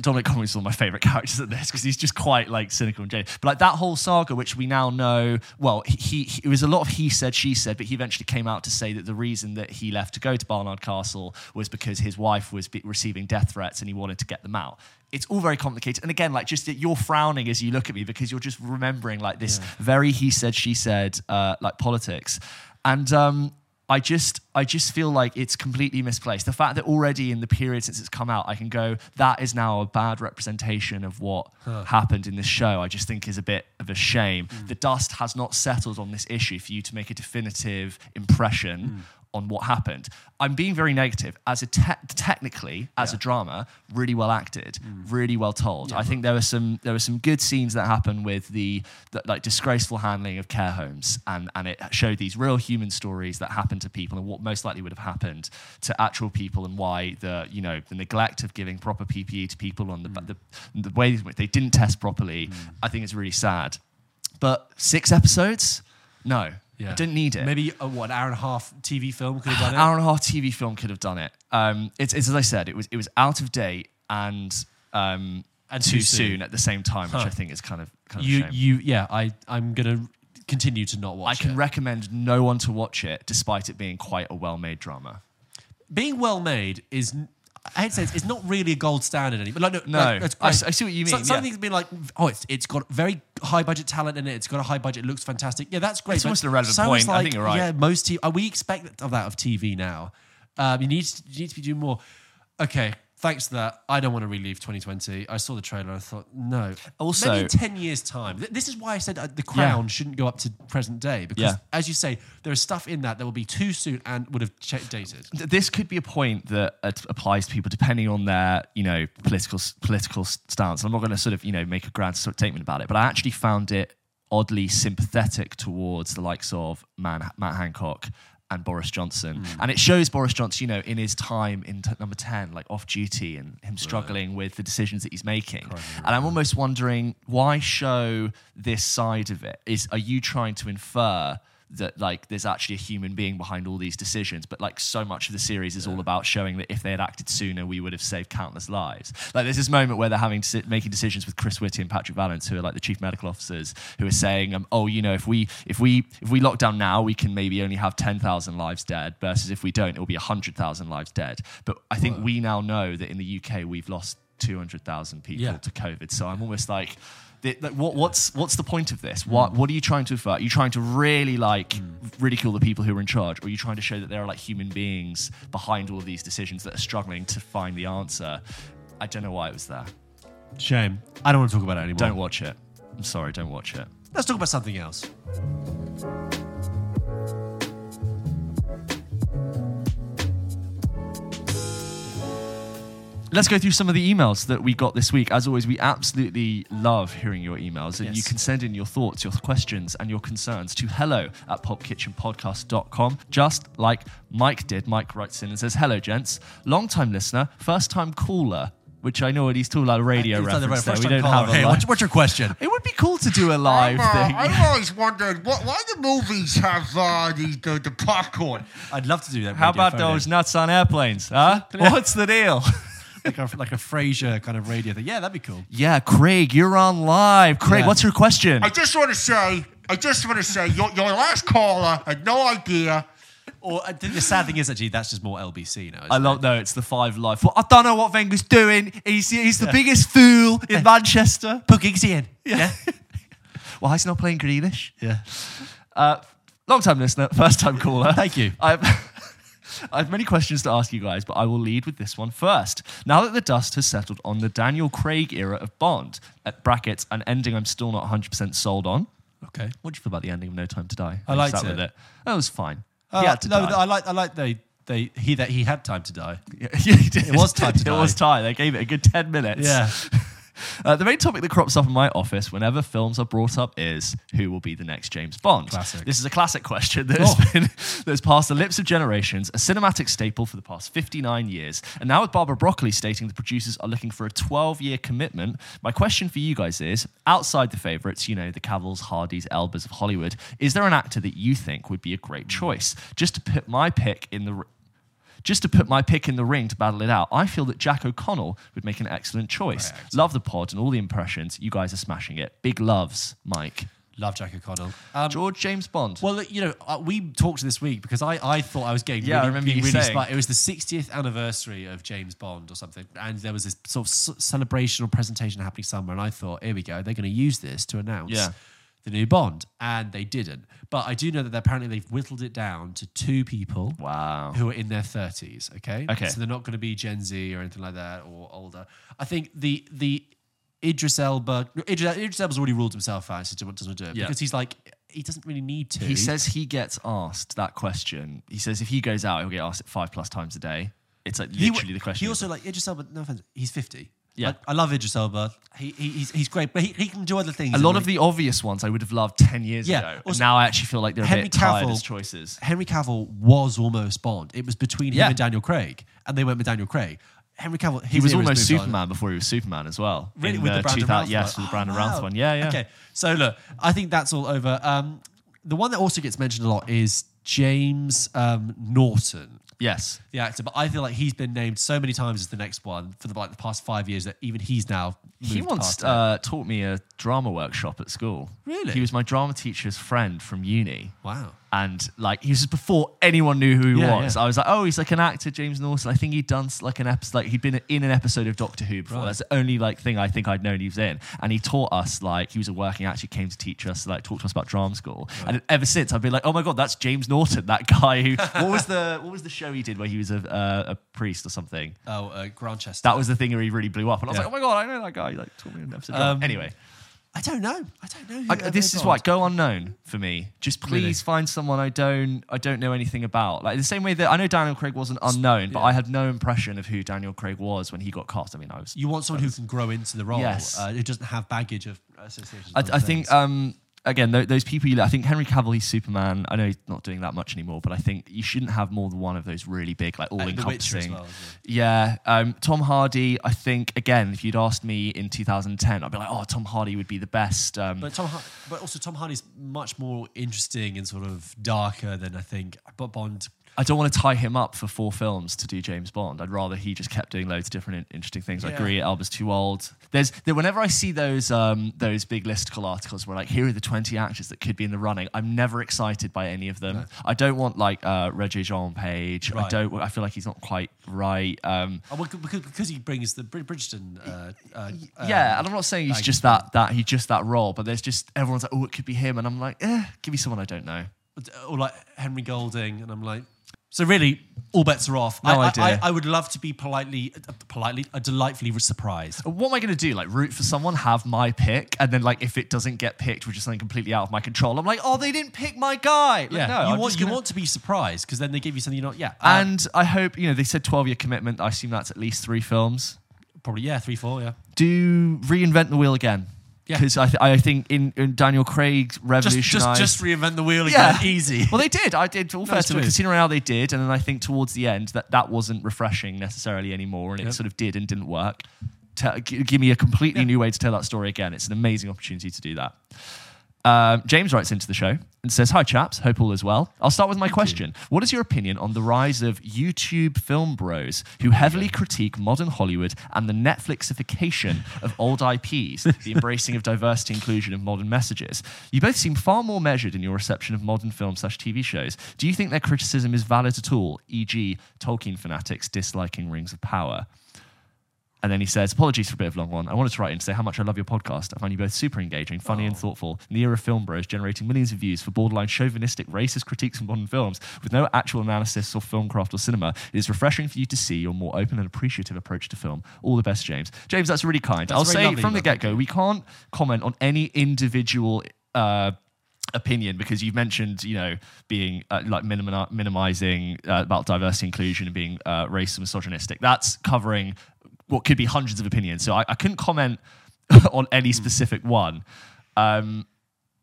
Dominic is one of my favourite characters in this because he's just quite like cynical and jaded. But like that whole saga, which we now know, well, he, he it was a lot of he said she said, but he eventually came out to say that the reason that he left to go to Barnard Castle was because his wife was be- receiving death threats and he wanted to get them out. It's all very complicated, and again, like just you're frowning as you look at me because you're just remembering like this very he said she said uh, like politics, and um, I just I just feel like it's completely misplaced. The fact that already in the period since it's come out, I can go that is now a bad representation of what happened in this show. I just think is a bit of a shame. Hmm. The dust has not settled on this issue for you to make a definitive impression hmm. On what happened. I'm being very negative. As a te- technically, as a drama, really well acted, hmm. really well told. I think there were some there were some good scenes that happened with the, the like disgraceful handling of care homes, and and it showed these real human stories that happened to people and what most likely would have happened to actual people, and why the you know the neglect of giving proper PPE to people on the hmm. the, the way in which they didn't test properly. Hmm. I think is really sad. But six episodes, no. I didn't need it. Maybe a, what an hour and a half TV film could have done it. An hour and a half TV film could have done it. Um, it's, it's as I said, it was it was out of date and um, And too too soon. soon. at the same time, which Huh. I think is kind of kind you of you yeah. I I'm gonna continue to not watch. I can it. recommend no one to watch it, despite it being quite a well-made drama. Being well made is. N- I hate to say it's, it's not really a gold standard anymore. Like, no, No, like, I great. see what you So- mean, Some yeah. things been like, oh, it's, it's got very high budget talent in it. It's got a high budget. It looks fantastic. Yeah, that's great. It's almost so is, point. I Like, think you're right. Yeah, most TV, uh, we expect of that of TV now. Um, you need to, you need to be doing more. Okay, thanks to that. I don't want to relive 2020. I saw the trailer. I thought, no. Also- maybe in 10 years' time. Th- This is why I said uh, the crown shouldn't go up to present day because, Yeah. as you say, there is stuff in that that will be too soon and would have ch- dated. This could be a point that uh, applies to people depending on their, you know, political political stance. I'm not going to sort of, you know, make a grand statement about it, but I actually found it oddly sympathetic towards the likes of Man- Matt Hancock and Boris Johnson. Mm. And it shows Boris Johnson, you know, in his time in t- number 10, like off duty and him struggling with the decisions that he's making. And I'm almost wondering why show this side of it? Is Are you trying to infer? That like there's actually a human being behind all these decisions. But like so much of the series is all about showing that if they had acted sooner we would have saved countless lives. Like there's this moment where they're having to sit, making decisions with chris whitty and patrick Vallance who are like the chief medical officers who are saying um, oh you know if we if we if we lock down now we can maybe only have 10,000 lives dead versus if we don't it will be 100,000 lives dead. But i think we now know that in the uk we've lost 200,000 people Yeah. to covid. So i'm almost like the- like, what, what's what's the point of this? What what are you trying to infer? Are you trying to really like ridicule the people who are in charge, or are you trying to show that there are like human beings behind all of these decisions that are struggling to find the answer? I don't know why it was there. Shame. I don't want to talk about it anymore. Don't watch it. I'm sorry, don't watch it. Let's talk about something else. Let's go through some of the emails that we got this week. As always, we absolutely love hearing your emails, and you can send in your thoughts, your questions, and your concerns to hello at pulpkitchenpodcast.com, just like Mike did. Mike writes in and says, Hello, gents. Long time listener, first time caller, which I know what he's talking about radio It's reference there. We don't have a Hey, what's, what's your question? It would be cool to do a live I'm, uh, thing. I've always wondered what, why the movies have uh, the, the the popcorn. I'd love to do that. How about those in. nuts on airplanes? Huh? What's the deal? like a, like a Frasier kind of radio thing? Yeah, that'd be cool. yeah, Craig, you're on live. Craig, Yeah. what's your question? I just want to say, I just want to say, your, your last caller had no idea. Or I think the sad thing is actually that's just more LBC now. I isn't love it? no, it's the five live. Well, I don't know what Wenger's doing. He's he's the biggest fool in Manchester. Put Giggsy in. Yeah. Why he's not playing Greenish? Yeah. Uh, long time listener, first time caller. Thank you. I've, I have many questions to ask you guys, but I will lead with this one first. Now that the dust has settled on the Daniel Craig era of Bond, at brackets, an ending I'm still not 100% sold on. Okay. What do you feel about the ending of No Time to Die? I liked it. with it. That was fine. Uh, he had to no, die. I like I like they they he that he had time to die. Yeah, he did. It was time to It die. was time. They gave it a good 10 minutes. Yeah. Uh, the main topic that crops up in my office whenever films are brought up is who will be the next James Bond. Classic. This is a classic question that has Oh. been that's passed the lips of generations, a cinematic staple for the past 59 years. And now with Barbara Broccoli stating the producers are looking for a 12-year commitment, my question for you guys is, outside the favourites, you know, the Cavills, Hardys, Elbas of Hollywood, is there an actor that you think would be a great choice? Just to put my pick in the just to put my pick in the ring to battle it out, I feel that Jack O'Connell would make an excellent choice. Love the pod and all the impressions. You guys are smashing it. Big loves, Mike. Love Jack O'Connell. Um, George James Bond. well, you know, uh, we talked this week because I, I thought I was getting Yeah, I really, remember being you really saying. smart. It was the 60th anniversary of James Bond or something, and there was this sort of celebration or presentation happening somewhere, and I thought, here we go, they're going to use this to announce Yeah. The new Bond, and they didn't. But I do know that apparently they've whittled it down to two people Wow. who are in their thirties. Okay, Okay. so they're not going to be Gen Z or anything like that or older. I think the the Idris Elba, Idris, Idris Elba's already ruled himself out. So doesn't want to do it Yeah. because he's like he doesn't really need to. He says he gets asked that question. He says if he goes out, he'll get asked it five plus times a day. It's like He- literally the question. He also like Idris Elba. No offense, he's fifty. Yeah. I, I love Idris Elba. He, he he's, he's great, but he, he can do other things. a lot of the obvious ones I would have loved 10 years Yeah, ago. And also- now I actually feel like they're a Henry bit tired Cavill- as choices. Henry Cavill was almost Bond. It was between him Yeah. and Daniel Craig, and they went with Daniel Craig. Henry Cavill. He was almost Superman before he was Superman as well. Really, In with the Brandon 2000 Routh Yes, with the Brandon Oh, Routh wow. one. Yeah, yeah. Okay, so look, I think that's all over. Um, the one that also gets mentioned a lot is James um, Norton, Yes. the actor. But I feel like he's been named so many times as the next one for the like the past five years that even he's now He once uh, taught me a drama workshop at school. Really? He was my drama teacher's friend from uni. wow. And like he was just before anyone knew who he Yeah, was. yeah. I was like, oh, he's like an actor, James Norton. I think he'd done like an episode, like he'd been in an episode of Doctor Who before. Right. That's the only like thing I think I'd known he was in. And he taught us like he was a working actor. Came to teach us, like talk to us about drama school. And ever since, I've been like, oh my god, that's James Norton, that guy who. what was the what was the show he did where he was a uh, a priest or something? Oh, uh, Grantchester. That was the thing where he really blew up. And I was Yeah. like, oh my god, I know that guy. He like taught me an episode. Um, anyway. I don't know. I don't know. Who I, this is Bond. why go unknown for me. Just please Really? find someone I don't I don't know anything about. Like the same way that I know Daniel Craig wasn't unknown, but. I had no impression of who Daniel Craig was when he got cast. I mean, I was. You want someone who can grow into the role. Yes. Uh, who doesn't have baggage of associations. I, I think um, again tho- those people. You, I think Henry Cavill, he's Superman. I know he's not doing that much anymore, but I think you shouldn't have more than one of those really big, like all And The Witcher as encompassing. well, Yeah, um, Tom Hardy. I think again, if you'd asked me in 2010, I'd be like, oh, Tom Hardy would be the best. Um, But Tom, Har- but also Tom Hardy's much more interesting and sort of darker than I think. But Bond, I don't want to tie him up for four films to do James Bond. I'd rather he just kept doing loads of different interesting things. I Yeah. agree, Elba's too old. There's there, whenever I see those um, those big listicle articles where like here are the 20 actors that could be in the running, I'm never excited by any of them. I don't want like uh, Regé-Jean Page. I don't. I feel like he's not quite right. Um, oh, well, because, because he brings the Brid- Bridgerton. Uh, uh, yeah, and I'm not saying he's just that that he's just that role, but there's just everyone's like, oh, it could be him, and I'm like, eh, give me someone I don't know. or like Henry Golding, and I'm like, so really, all bets are off. No I, I- idea. I, I would love to be politely, uh, politely, uh, delightfully surprised. What am I going to do? Like root for someone, have my pick, and then like if it doesn't get picked, which is something completely out of my control, I'm like, oh, they didn't pick my guy. Like, Yeah, no, you I'm want just you gonna- want to be surprised because then they give you something you're not. Yeah, uh, And I hope you know they said 12 year commitment. I assume that's at least three films. probably yeah, three, four, yeah. Do reinvent the wheel again. Yeah. Because I, th- I think in, in Daniel Craig Just, revolutionized. just, just reinvent the wheel again. Yeah. Easy. Well, they did. I did. All fair it's to true. Casino Royale, they did, and then I think towards the end that that wasn't refreshing necessarily anymore, and it sort of did and didn't work. Te- g- give me a completely new way to tell that story again. It's an amazing opportunity to do that. Um, James writes into the show and says, Hi, chaps. Hope all is well. I'll start with my question. What is your opinion on the rise of YouTube film bros who heavily critique modern Hollywood and the Netflixification of old IPs, the embracing of diversity, inclusion, and modern messages? You both seem far more measured in your reception of modern film slash TV shows. Do you think their criticism is valid at all, e.g., Tolkien fanatics disliking Rings of Power? And then he says, Apologies for a bit of a long one. I wanted to write in to say how much I love your podcast. I find you both super engaging, funny, and thoughtful. In the era of film bros generating millions of views for borderline chauvinistic, racist critiques of modern films with no actual analysis or film craft or cinema, it is refreshing for you to see your more open and appreciative approach to film. All the best, James. James, that's really kind. That's I'll say lovely, from the get go, we can't comment on any individual. Uh, opinion because you've mentioned you know being uh, like minimi- minimizing uh, about diversity inclusion and being uh, racist and misogynistic that's covering what could be hundreds of opinions so i, I couldn't comment on any specific one um,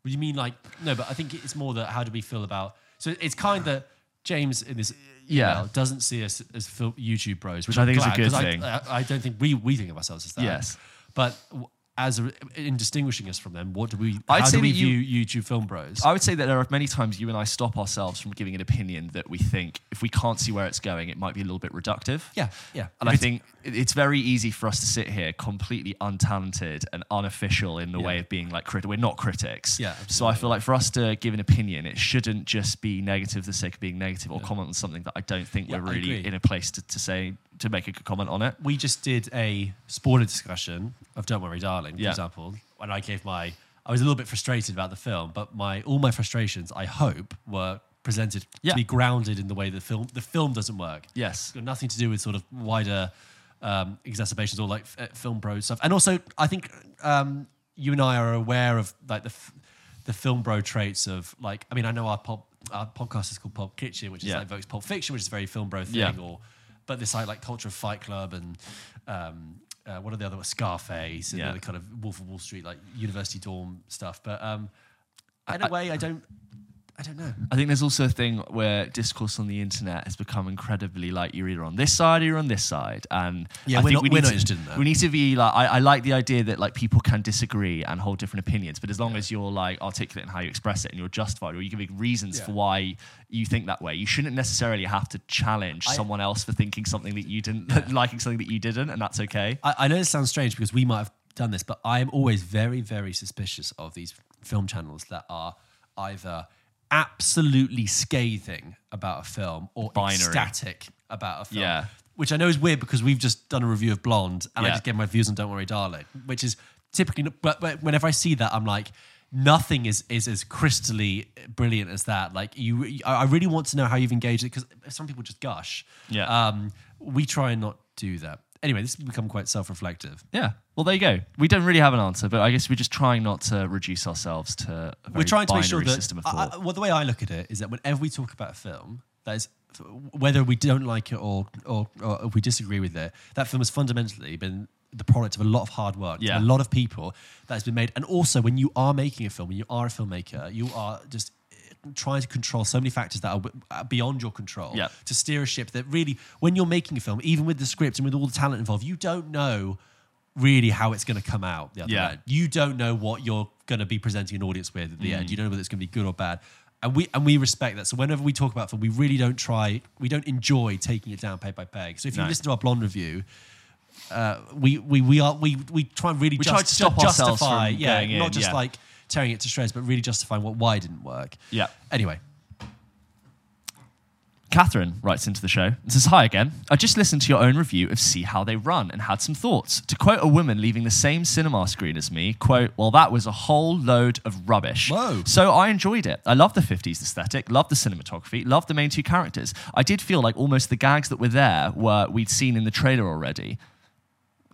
you mean like no? But I think it's more that how do we feel about? So it's kind that James in this Yeah. email doesn't see us as YouTube bros, Which I'm I think is a glad, good thing. I, I don't think we we think of ourselves as that. Yes. but w- as a, in distinguishing us from them, what do we? I'd how say do we that you- view YouTube film bros? I would say that there are many times you and I stop ourselves from giving an opinion that we think if we can't see where it's going, it might be a little bit reductive. yeah, yeah. And If I think it's very easy for us to sit here completely untalented and unofficial in the Yeah. way of being like crit. We're not critics. Yeah, So I feel like for us to give an opinion, it shouldn't just be negative for the sake of being negative or comment on something that I don't think Yeah, we're really in a place to, to say to make a comment on it. we just did a spoiler discussion of Don't Worry, Darling, for Yeah. example, when I gave my I was a little bit frustrated about the film, but my all my frustrations, I hope, were presented Yeah. to be grounded in the way the film the film doesn't work. Yes. It's got nothing to do with sort of wider um, exacerbations or like f- film bro stuff. And also, I think um, you and I are aware of like the f- the film bro traits of like. I mean, I know our pop our podcast is called Pulp Kitchen, which is Yeah. like Vokes Pulp Fiction, which is a very film bro thing, Yeah. or but this like, like culture of Fight Club and. Um, uh, what are the other ones? Scarface and Yeah. the kind of Wolf of Wall Street, like university dorm stuff. But um, in a way, I don't, I don't know. I think there's also a thing where discourse on the internet has become incredibly like you're either on this side or you're on this side, and Yeah, I we're think not- we we're need not to, interested in that. We need to be like I, I like the idea that like people can disagree and hold different opinions, but as long as you're like articulate in how you express it and you're justified, or you give reasons Yeah. for why you think that way, you shouldn't necessarily have to challenge I- someone else for thinking something that you didn't, liking something that you didn't, and that's okay. I, I know this sounds strange because we might have done this, but I am always very, very suspicious of these film channels that are either absolutely scathing about a film or Binary. ecstatic about a film. Yeah. Which I know is weird because we've just done a review of Blonde and I just gave my views on Don't Worry Darling, which is typically, but, but whenever I see that, I'm like, nothing is, is as crystally brilliant as that. Like you, I I really want to know how you've engaged it because some people just gush. Yeah. Um, we try and not do that. Anyway, this has become quite self-reflective. Yeah. Well, there you go. We don't really have an answer, but I guess we're just trying not to reduce ourselves to a very We're trying to make sure that. system of thought. I- well, the way I look at it is that whenever we talk about a film, that is, whether we don't like it or, or or if we disagree with it, that film has fundamentally been the product of a lot of hard work, Yeah. a lot of people that has been made. And also, when you are making a film, when you are a filmmaker, you are just trying to control so many factors that are beyond your control Yeah. to steer a ship that really when you're making a film even with the script and with all the talent involved you don't know really how it's going to come out the other Yeah. end you don't know what you're going to be presenting an audience with at the Mm. end you don't know whether it's going to be good or bad and we and we respect that so whenever we talk about film we really don't try we don't enjoy taking it down peg by peg so if you No. listen to our blonde review uh, we, we we are we we try and really We just, try to stop ju- ourselves justify from yeah going in, not just yeah. like tearing it to shreds but really justifying what why didn't work Yeah. anyway Catherine writes into the show and says, Hi again. I just listened to your own review of See How They Run and had some thoughts. To quote a woman leaving the same cinema screen as me, quote, Well, that was a whole load of rubbish. Whoa. So I enjoyed it. I love the 50s aesthetic, love the cinematography, love the main two characters. I did feel like almost the gags that were there were we'd seen in the trailer already.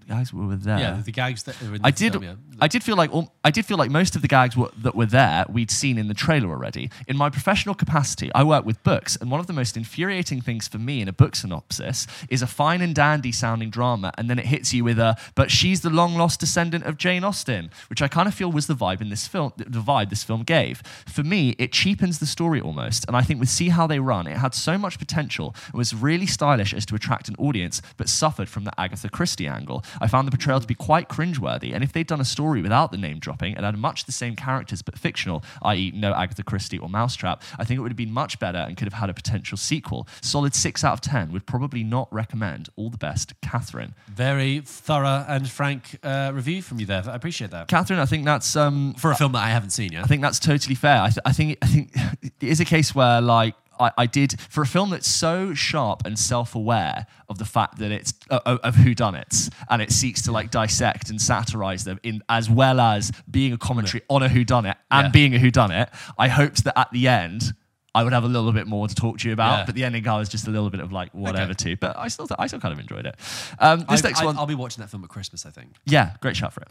The gags were there. yeah the gags that are in the I did. film, yeah. I did feel like al- I did feel like most of the gags were, that were there we'd seen in the trailer already. In my professional capacity, I work with books, and one of the most infuriating things for me in a book synopsis is a fine and dandy sounding drama, and then it hits you with a "but she's the long lost descendant of Jane Austen," which I kind of feel was the vibe in this film. The vibe this film gave. For me, it cheapens the story almost, and I think with See How They Run, it had so much potential and was really stylish as to attract an audience, but suffered from the Agatha Christie angle. I found the portrayal to be quite cringeworthy, and if they'd done a story without the name dropping and had much the same characters but fictional, i.e., no Agatha Christie or Mousetrap, I think it would have been much better and could have had a potential sequel. Solid 6 out of 10 would probably not recommend. All the best, Catherine. Very thorough and frank uh, review from you there. I appreciate that. Catherine, I think that's um, For a film that I haven't seen yet. I think that's totally fair. I, th- I think I think it is a case where like I, I did for a film that's so sharp and self-aware of the fact that it's uh, of who done it and it seeks to like dissect and satirize them in as well as being a commentary on a who done it and Yeah. being a who done it. I hoped that at the end. I would have a little bit more to talk to you about, Yeah. but the ending I was just a little bit of like whatever too. But I still, I still kind of enjoyed it. Um, this I, next I, one, I'll be watching that film at Christmas, I think. yeah, great shout for it.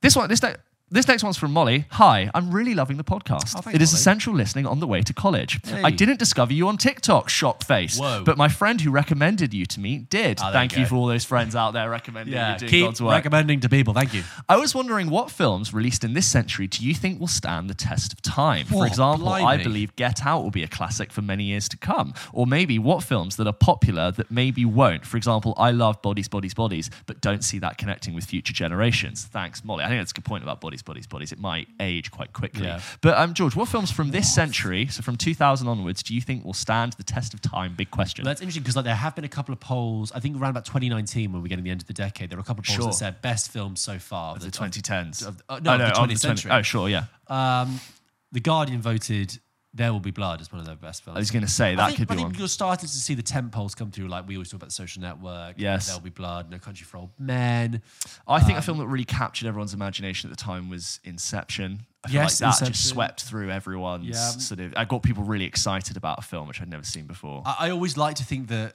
This one, this ne- this next one's from Molly. Hi, I'm really loving the podcast. Oh, thanks, it is Molly. essential listening on the way to college. Hey. I didn't discover you on TikTok, shock face. Whoa. But my friend who recommended you to me did. Ah, there Thank you for all those friends out there recommending you doing keep God's work. recommending to people. Thank you. I was wondering what films released in this century do you think will stand the test of time? For Whoa, example, I believe Get Out will be a classic for many years to come. Or maybe what films that are popular that maybe won't? For example, I love Bodies, Bodies, Bodies, but don't see that connecting with future generations. Thanks, Molly. I think that's a good point about Bodies, Bodies, Bodies. It might age quite quickly. Yeah. But um, George, what films from this century, so from 2000 onwards, do you think will stand the test of time? Big question. Well, that's interesting because like there have been a couple of polls. I think around about 2019, when we're getting the end of the decade, there were a couple of polls Sure. that said best films so far of the that- 2010s. of- uh, no, of the of 20th 20 century. Oh, sure, yeah. Um, the Guardian voted There Will Be Blood is one of their best films. I was going to say I that think, could I be think one. you're starting to see the tent poles come through. Like we always talk about the Social Network. Yes. There'll Be Blood. No Country for Old Men. I think Um, a film that really captured everyone's imagination at the time was Inception. I feel Yes, like that Inception. just swept through everyone's Yeah. sort of. I got people really excited about a film which I'd never seen before. I, I always like to think that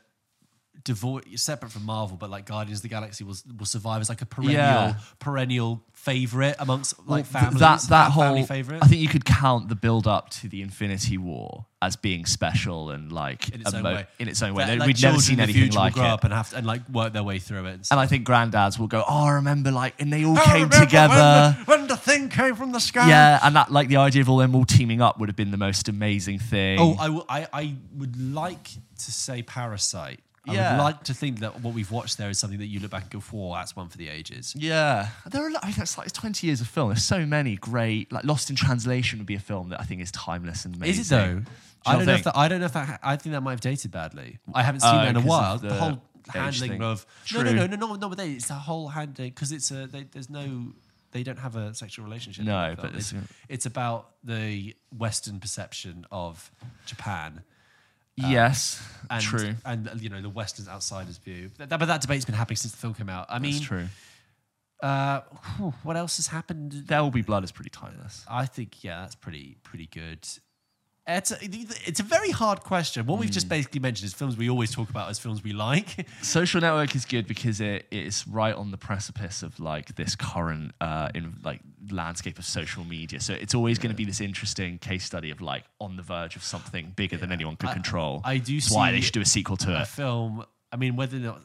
devoid, separate from Marvel, but like Guardians of the Galaxy will will survive as like a perennial Yeah. perennial favorite amongst like Well, families. that that whole favorite. I think you could count the build up to the Infinity War as being special and like in its own way. In its own way, like, we'd never seen anything like grow it. up and have to, and like work their way through it. And, and I think granddads will go, "Oh, I remember like," and they all oh, I came together. when the, when the thing came from the sky. Yeah, and that like the idea of all them all teaming up would have been the most amazing thing. Oh, I, w- I, I would like to say Parasite. I Yeah. would like to think that what we've watched there is something that you look back and go, "Whoa, that's one for the ages." Yeah, there are. I mean, that's like it's twenty years of film. There's so many great. Like Lost in Translation would be a film that I think is timeless and amazing. Is it though? I don't know if that. I don't know if that. I think that might have dated badly. I haven't seen Oh, that in a while. The, the whole handling thing. of True. no, no, no, no, no, no. But they, it's the whole handling because it's a. They, there's no. They don't have a sexual relationship. No, but it's- it's about the Western perception of Japan. Yes, And, true. and you know the Western's outsider's view. But that, but that debate's been happening since the film came out. I mean, That's true. Uh, what else has happened? There will be blood is pretty timeless. I think yeah, that's pretty pretty good. It's a, it's a very hard question. What we've Hmm. just basically mentioned is films we always talk about as films we like. Social Network is good because it it's right on the precipice of like this current uh, in like landscape of social media. So it's always going to be this interesting case study of like on the verge of something bigger than anyone could I- control. I do That's why see they should do a sequel to a it. film. I mean, whether or not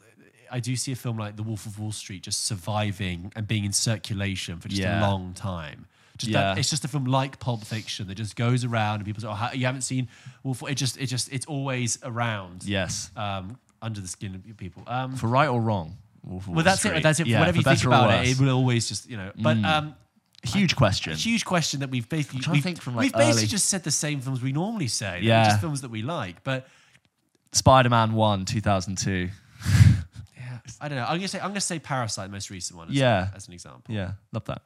I do see a film like The Wolf of Wall Street just surviving and being in circulation for just Yeah. a long time. Just Yeah. that, it's just a film like Pulp Fiction that just goes around and people say, "Oh, you haven't seen Wolf." It just, it just, it's always around. Yes, Um, under the skin of people. Um, for right or wrong. Wolf well, that's Street. it. That's it. Yeah, Whatever you think about it, it will always just, you know. But um, huge question. huge question that we've basically we've, think from, like, we've basically just said the same films we normally say. Yeah. just films that we like. But Spider-Man One, two thousand two. yeah, I don't know. I'm gonna say I'm gonna say Parasite, the most recent one. As Yeah. as an example. Yeah, love that.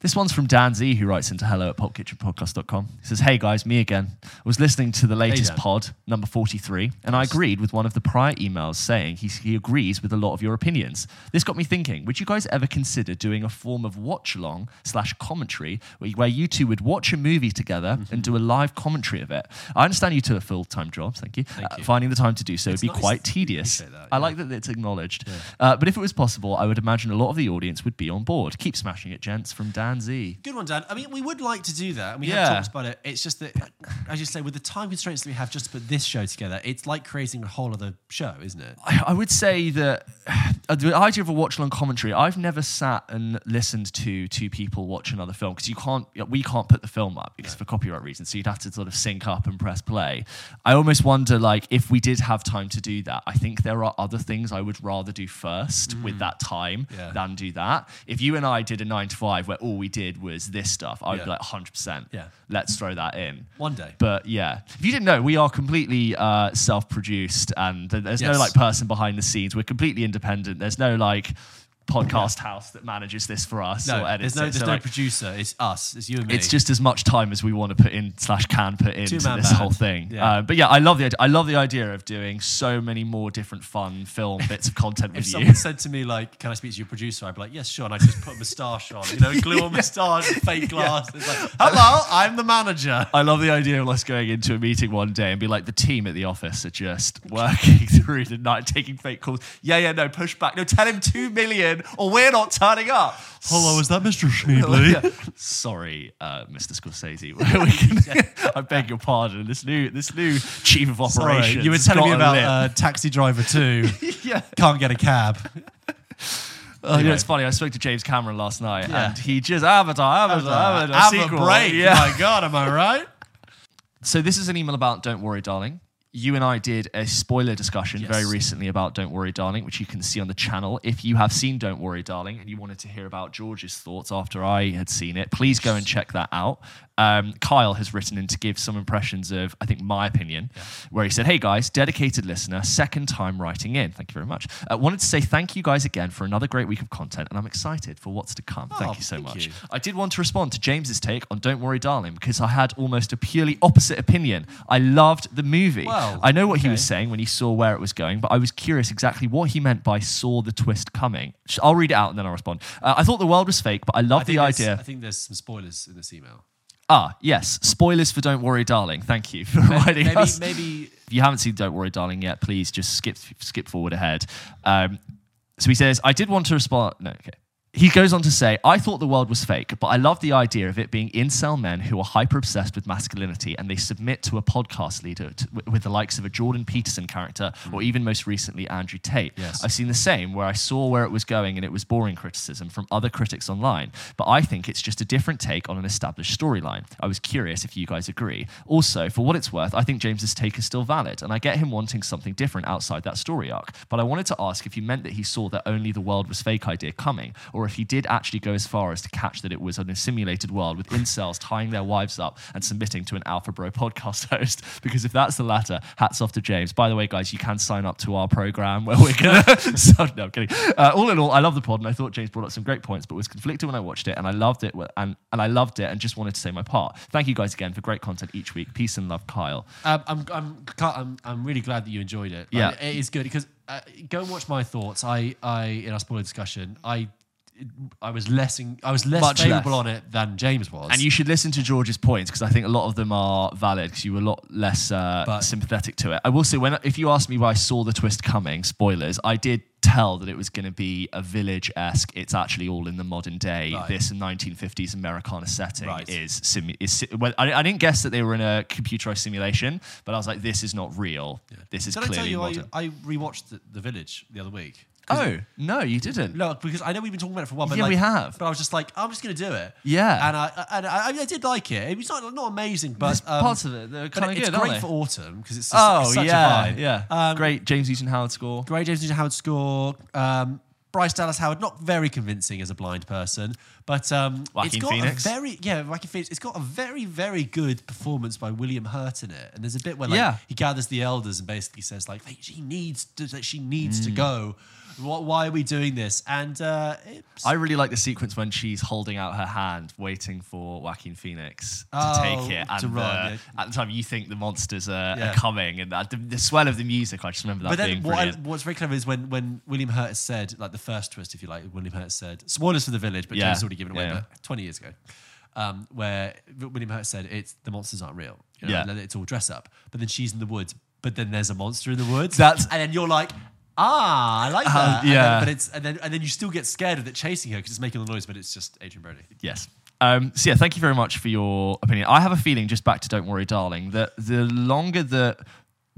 This one's from Dan Z, who writes into hello at pulpkitchenpodcast.com. He says, Hey guys, me again. I was listening to the latest Dan. pod, number 43, and I agreed with one of the prior emails saying he, he agrees with a lot of your opinions. This got me thinking, would you guys ever consider doing a form of watch along slash commentary where you, where you two would watch a movie together Mm-hmm. and do a live commentary of it? I understand you two are full time jobs, thank you. Thank Uh, you. finding the time to do so would be nice. quite tedious. Appreciate that, I yeah. like that it's acknowledged. Uh, but if it was possible, I would imagine a lot of the audience would be on board. Keep smashing it, gents, from Dan Z. Good one, Dan. I mean, we would like to do that, and we Yeah. have talked about it. It's just that, as you say, with the time constraints that we have just to put this show together, it's like creating a whole other show, isn't it? I, I would say that the idea of a watch along commentary, I've never sat and listened to two people watch another film because you can't, you know, we can't put the film up because for copyright reasons. So you'd have to sort of sync up and press play. I almost wonder, like, if we did have time to do that, I think there are other things I would rather do first with that time Yeah. than do that. If you and I did a nine to five where all we did was this stuff, I would Yeah. be like 100%. Yeah. Let's throw that in. One day. But yeah, if you didn't know, we are completely uh, self-produced, and th- there's no like person behind the scenes. We're completely independent. There's no like podcast house that manages this for us No, or edits there's no, it. there's So, no like, producer. It's us. It's you and me. it's just as much time as we want to put in slash can put into this band. whole thing. Yeah. Uh, but yeah, I love the I love the idea of doing so many more different fun film bits of content If with you. someone said to me like, "Can I speak to your producer?" I'd be like, "Yes, sure." And I just put a moustache on, you know, glue on moustache, fake glasses. Like, Hello, I'm the manager. I love the idea of us going into a meeting one day and be like, the team at the office are just working through the night, taking fake calls. Yeah, yeah, no, push back. No, tell him two million or we're not turning up. Hello, is that Mr. Schneedley? Yeah. Sorry, uh, Mr. Scorsese. Can- I beg your pardon. This new, this new chief of Sorry, operations. you were telling me about uh, Taxi Driver 2. yeah. Can't get a cab. Oh, you know, it's funny. I spoke to James Cameron last night, Yeah. and he just Avatar, Avatar, Avatar, Have sequel. a break. Yeah. My God, am I right? So this is an email about Don't Worry, Darling. You and I did a spoiler discussion very recently about Don't Worry, Darling, which you can see on the channel. If you have seen Don't Worry, Darling, and you wanted to hear about George's thoughts after I had seen it, please go and check that out. Um, Kyle has written in to give some impressions of, I think, my opinion, where he said, Hey guys, dedicated listener, second time writing in. Thank you very much. Uh, wanted to say thank you guys again for another great week of content, and I'm excited for what's to come. thank Oh, you so thank much. you. I did want to respond to James's take on Don't Worry, Darling, because I had almost a purely opposite opinion. I loved the movie. Well, I know what he was saying when he saw where it was going, but I was curious exactly what he meant by saw the twist coming. I'll read it out and then I'll respond. Uh, I thought the world was fake, but I love the idea. I think there's some spoilers in this email. Ah, yes. Spoilers for Don't Worry, Darling. Thank you for writing Maybe, us. maybe If you haven't seen Don't Worry, Darling yet, please just skip skip forward ahead. Um, so he says, I did want to respond. No, okay. He goes on to say, I thought the world was fake, but I love the idea of it being incel men who are hyper obsessed with masculinity and they submit to a podcast leader to, with- the likes of a Jordan Peterson character or hmm. even most recently Andrew Tate. Yes. I've seen the same where I saw where it was going and it was boring criticism from other critics online, but I think it's just a different take on an established storyline. I was curious if you guys agree. Also, for what it's worth, I think James's take is still valid, and I get him wanting something different outside that story arc. But I wanted to ask if you meant that he saw that only the world was fake idea coming, or if he did actually go as far as to catch that it was a simulated world with incels tying their wives up and submitting to an Alpha Bro podcast host. Because if that's the latter, hats off to James. By the way, guys, you can sign up to our program where we're gonna. so, no, I'm kidding. Uh, all in all, I love the pod, and I thought James brought up some great points, but was conflicted when I watched it, and I loved it, and and I loved it, and just wanted to say my part. Thank you guys again for great content each week. Peace and love, Kyle. Um, I'm, I'm, I'm, I'm really glad that you enjoyed it. Like, Yeah. it is good because uh, go and watch my thoughts. I, I in our spoiler discussion, I, I was less, in, I was less Much favorable less. on it than James was. And you should listen to George's points because I think a lot of them are valid because you were a lot less uh, But- sympathetic to it. I will say, when if you asked me why I saw the twist coming, spoilers, I did tell that it was going to be a village esque. It's actually all in the modern day. Right. This 1950s Americana setting Right. is simu- is si- well, I, I didn't guess that they were in a computerized simulation, but I was like, this is not real. This is Did I tell clearly you I, modern. I rewatched the, the Village the other week? Oh no, you didn't. No, because I know we've been talking about it for a while. But Yeah, like, we have. But I was just like, I'm just going to do it. Yeah. and I and I, I, did like it. It was not not amazing, but There's um, parts of it that are but kind of it's good, aren't great they? for autumn because it's, Oh it's such yeah, a vibe. yeah. Um, Great James Newton Howard score. Great James Newton Howard score. Um, Bryce Dallas Howard, not very convincing as a blind person, but um, it's Joaquin got Phoenix. a very yeah, Joaquin Phoenix. It's got a very very good performance by William Hurt in it, and there's a bit where like Yeah. he gathers the elders and basically says like "Hey, she needs to, that she needs Mm. to go. What, why are we doing this? And uh, I really like the sequence when she's holding out her hand, waiting for Joaquin Phoenix to Oh, take it. And run, uh, yeah. at the time, you think the monsters are, Yeah. are coming, and that, the, the swell of the music. I just remember that but being then what I, what's very clever is when when William Hurt said like the first twist, if you like, William Hurt said spoilers for the village, but Yeah. James already given away, Yeah. 20 years ago, um, where William Hurt said it's the monsters aren't real, you know, Yeah. it's all dress up. But then she's in the woods, but then there's a monster in the woods. That's- and then you're like. Ah, I like Uh, that. And then- yeah. but it's and then and then you still get scared of it chasing her because it's making the noise, but it's just Adrien Brody. Yes. Um, so yeah, thank you very much for your opinion. I have a feeling, just back to Don't Worry, Darling, that the longer that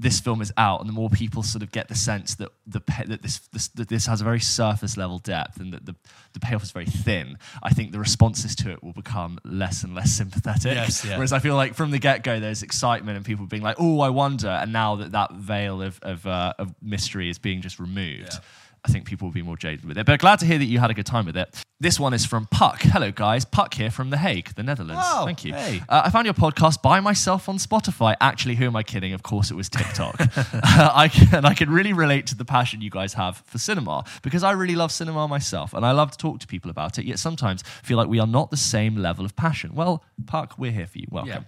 this film is out, and the more people sort of get the sense that the that this, this that this has a very surface level depth, and that the the payoff is very thin. I think the responses to it will become less and less sympathetic. Yes, yeah. Whereas I feel like from the get go, there's excitement and people being like, "Oh, I wonder," and now that that veil of of, uh, of mystery is being just removed. Yeah. I think people will be more jaded with it. But glad to hear that you had a good time with it. This one is from Puck. Hello, guys. Puck here from The Hague, the Netherlands. Oh, Thank you. hey. Uh, I found your podcast by myself on Spotify. Actually, who am I kidding? Of course, it was TikTok. I can, and I can really relate to the passion you guys have for cinema because I really love cinema myself and I love to talk to people about it. Yet sometimes feel like we are not the same level of passion. Well, Puck, we're here for you. Welcome.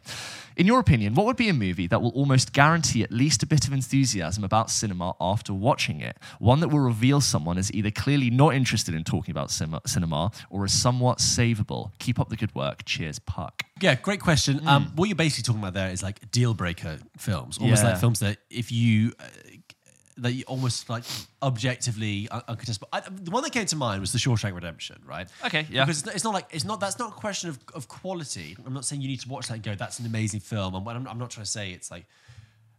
In your opinion, what would be a movie that will almost guarantee at least a bit of enthusiasm about cinema after watching it? One that will reveal someone as either clearly not interested in talking about cinema, cinema or as somewhat savable. Keep up the good work. Cheers, Puck. Yeah, great question. Um, what you're basically talking about there is like deal breaker films, almost Yeah. like films that if you uh, that you almost like objectively uncontestable. I, the one that came to mind was The Shawshank Redemption, right? Okay, yeah. Because it's not, it's not like it's not that's not a question of, of quality. I'm not saying you need to watch that and go, "That's an amazing film." And I'm, I'm not trying to say it's like,